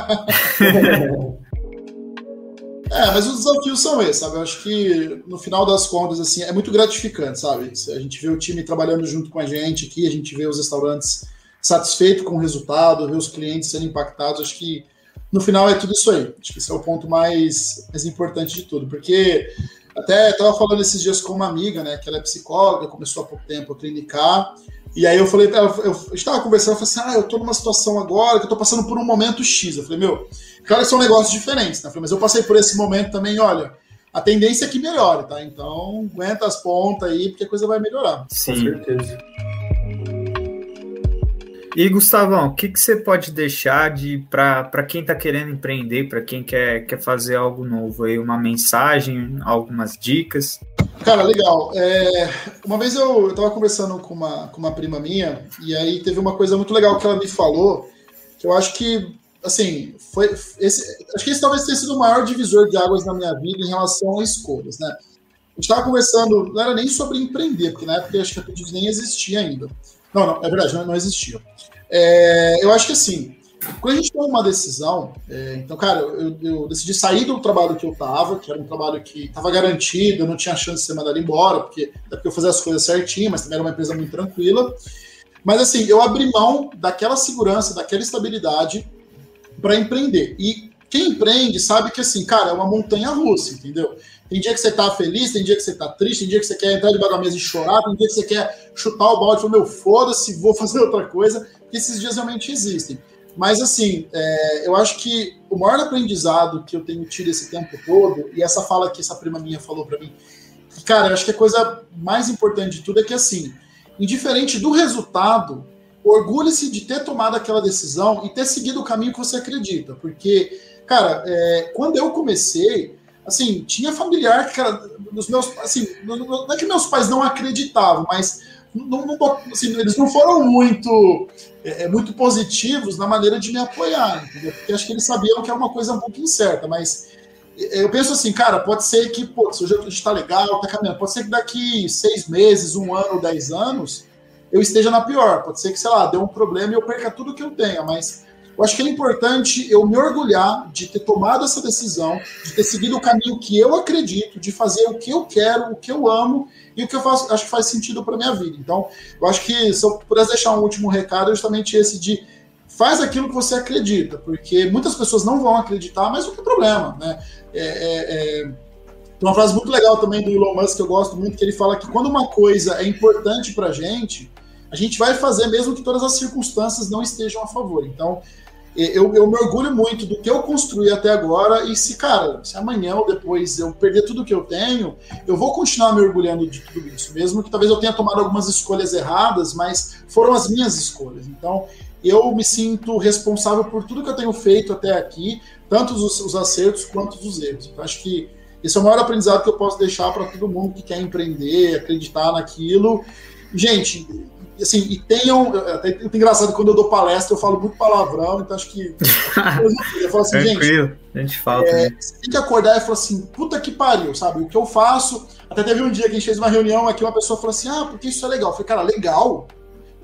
é, mas os desafios são esses, sabe? Eu acho que no final das contas, assim, é muito gratificante, sabe? A gente vê o time trabalhando junto com a gente aqui, a gente vê os restaurantes satisfeitos com o resultado, vê os clientes sendo impactados. Acho que no final é tudo isso aí. Acho que esse é o ponto mais, mais importante de tudo, porque até estava falando esses dias com uma amiga, né, que ela é psicóloga, começou há pouco tempo a clinicar, e aí eu falei eu estava conversando, eu falei assim, ah, eu estou numa situação agora que eu estou passando por um momento X. Eu falei, meu, claro que são negócios diferentes, né? Eu falei, mas eu passei por esse momento também, olha, a tendência é que melhore, tá? Então, aguenta as pontas aí, porque a coisa vai melhorar. Sim. Com certeza. E Gustavão, o que, que você pode deixar de para quem está querendo empreender, para quem quer, quer fazer algo novo aí, uma mensagem, algumas dicas? Cara, legal. É, uma vez eu estava conversando com uma, com uma prima minha, e aí teve uma coisa muito legal que ela me falou, que eu acho que, assim, foi esse, acho que esse talvez tenha sido o maior divisor de águas na minha vida em relação a escolhas, né? A gente estava conversando, não era nem sobre empreender, porque na época acho que a Pedidos nem existia ainda. Não, não, é verdade, não, não existia. É, eu acho que assim, quando a gente toma uma decisão, é, então, cara, eu, eu, decidi sair do trabalho que eu tava, que era um trabalho que estava garantido, eu não tinha chance de ser mandado embora, porque, até porque eu fazia as coisas certinho, mas também era uma empresa muito tranquila. Mas assim, eu abri mão daquela segurança, daquela estabilidade para empreender. E quem empreende sabe que assim, cara, é uma montanha russa, entendeu? Tem dia que você tá feliz, tem dia que você tá triste, tem dia que você quer entrar debaixo da mesa e chorar, tem dia que você quer chutar o balde e falar, meu, foda-se, vou [laughs] fazer outra coisa, esses dias realmente existem. Mas, assim, é, eu acho que o maior aprendizado que eu tenho tido esse tempo todo, e essa fala que essa prima minha falou para mim, que, cara, eu acho que a coisa mais importante de tudo é que, assim, indiferente do resultado, orgulhe-se de ter tomado aquela decisão e ter seguido o caminho que você acredita. Porque, cara, é, quando eu comecei, assim, tinha familiar que, cara, os meus, assim, não é que meus pais não acreditavam, mas não, não, assim, eles não foram muito, é, é, muito positivos na maneira de me apoiar, entendeu? Porque acho que eles sabiam que era uma coisa um pouco incerta, mas eu penso assim, cara, pode ser que, pô, se o jeito está legal, tá caminhando, pode ser que daqui seis meses, um ano, dez anos, eu esteja na pior, pode ser que, sei lá, dê um problema e eu perca tudo que eu tenha, mas eu acho que é importante eu me orgulhar de ter tomado essa decisão, de ter seguido o caminho que eu acredito, de fazer o que eu quero, o que eu amo e o que eu faço, acho que faz sentido para minha vida. Então, eu acho que se eu pudesse deixar um último recado, é justamente esse de faz aquilo que você acredita, porque muitas pessoas não vão acreditar, mas não tem problema, né? É, é, é... Tem uma frase muito legal também do Elon Musk que eu gosto muito, que ele fala que quando uma coisa é importante para gente, a gente vai fazer mesmo que todas as circunstâncias não estejam a favor. Então, eu, eu me orgulho muito do que eu construí até agora e se, cara, se amanhã ou depois eu perder tudo que eu tenho, eu vou continuar me orgulhando de tudo isso, mesmo que talvez eu tenha tomado algumas escolhas erradas, mas foram as minhas escolhas. Então, eu me sinto responsável por tudo que eu tenho feito até aqui, tanto os, os acertos quanto os erros. Eu acho que esse é o maior aprendizado que eu posso deixar para todo mundo que quer empreender, acreditar naquilo. Gente, assim, e tenham. É muito engraçado quando eu dou palestra, eu falo muito palavrão, então acho que. [laughs] eu falo assim, gente. A gente fala. É, você tem que acordar e falar assim, puta que pariu, sabe? O que eu faço. Até teve um dia que a gente fez uma reunião aqui, uma pessoa falou assim: ah, porque isso é legal. Eu falei, cara, legal.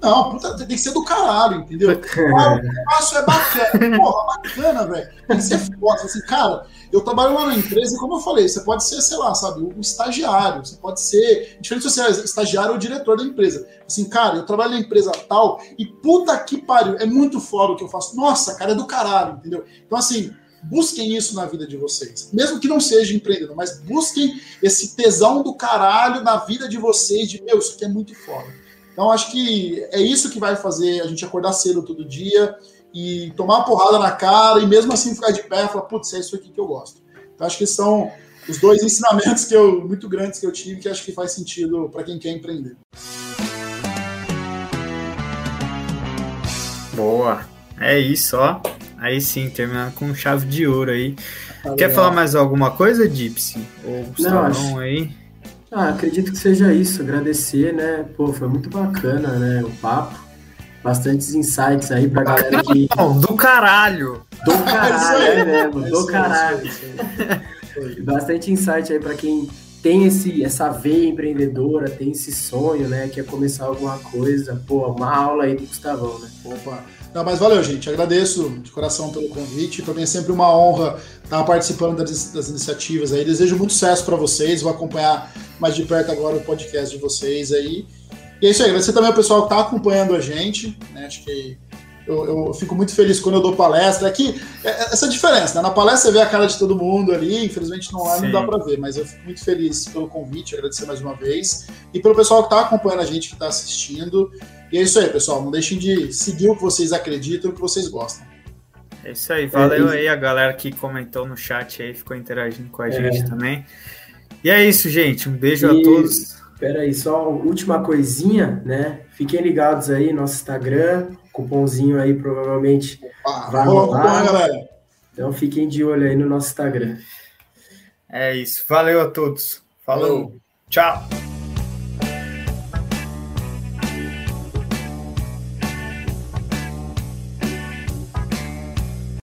Não, puta, tem que ser do caralho, entendeu? [laughs] Ah, o que eu faço é bacana. Porra, bacana, velho. Tem que ser foda. Assim, cara, eu trabalho lá na empresa e, como eu falei, você pode ser, sei lá, sabe, um estagiário, você pode ser, diferente se você é estagiário ou diretor da empresa. Assim, cara, eu trabalho na empresa tal e puta que pariu, é muito foda o que eu faço. Nossa, cara, é do caralho, entendeu? Então, assim, busquem isso na vida de vocês. Mesmo que não seja empreendedor, mas busquem esse tesão do caralho na vida de vocês, de, meu, isso aqui é muito foda. Então, acho que é isso que vai fazer a gente acordar cedo todo dia e tomar uma porrada na cara e mesmo assim ficar de pé e falar, putz, é isso aqui que eu gosto. Então acho que são os dois ensinamentos que eu, muito grandes que eu tive que acho que faz sentido para quem quer empreender. Boa. É isso, ó. Aí sim, terminando com chave de ouro aí. Tá Quer falar mais alguma coisa, Dipsy? Ou Gustavão acho... aí? Ah, acredito que seja isso. Agradecer, né? Pô, foi muito bacana, né? O papo bastantes insights aí pra galera que. Não, do caralho! Do [laughs] caralho, é mesmo, do caralho. Bastante insight aí pra quem tem esse, essa veia empreendedora, tem esse sonho, né? Quer começar alguma coisa. Pô, uma aula aí do Gustavão, né? Opa! Não, mas valeu, gente. Agradeço de coração pelo convite. Para mim é sempre uma honra estar participando das, das iniciativas aí. Desejo muito sucesso para vocês. Vou acompanhar mais de perto agora o podcast de vocês aí. E é isso aí, agradecer também ao pessoal que está acompanhando a gente. Né? Acho que eu, eu, fico muito feliz quando eu dou palestra. Aqui, é, é essa diferença, né? Na palestra você vê a cara de todo mundo ali, infelizmente não, não dá para ver, mas eu fico muito feliz pelo convite, agradecer mais uma vez. E pelo pessoal que está acompanhando a gente, que está assistindo. E é isso aí, pessoal. Não deixem de seguir o que vocês acreditam e o que vocês gostam. É isso aí, valeu é, aí a galera que comentou no chat aí, ficou interagindo com a é. gente também. E é isso, gente. Um beijo e... a todos. Espera aí, só última coisinha, né? Fiquem ligados aí no nosso Instagram, cupomzinho aí provavelmente ah, vai rolar. galera. Então fiquem de olho aí no nosso Instagram. É isso. Valeu a todos. Falou. Valeu. Tchau.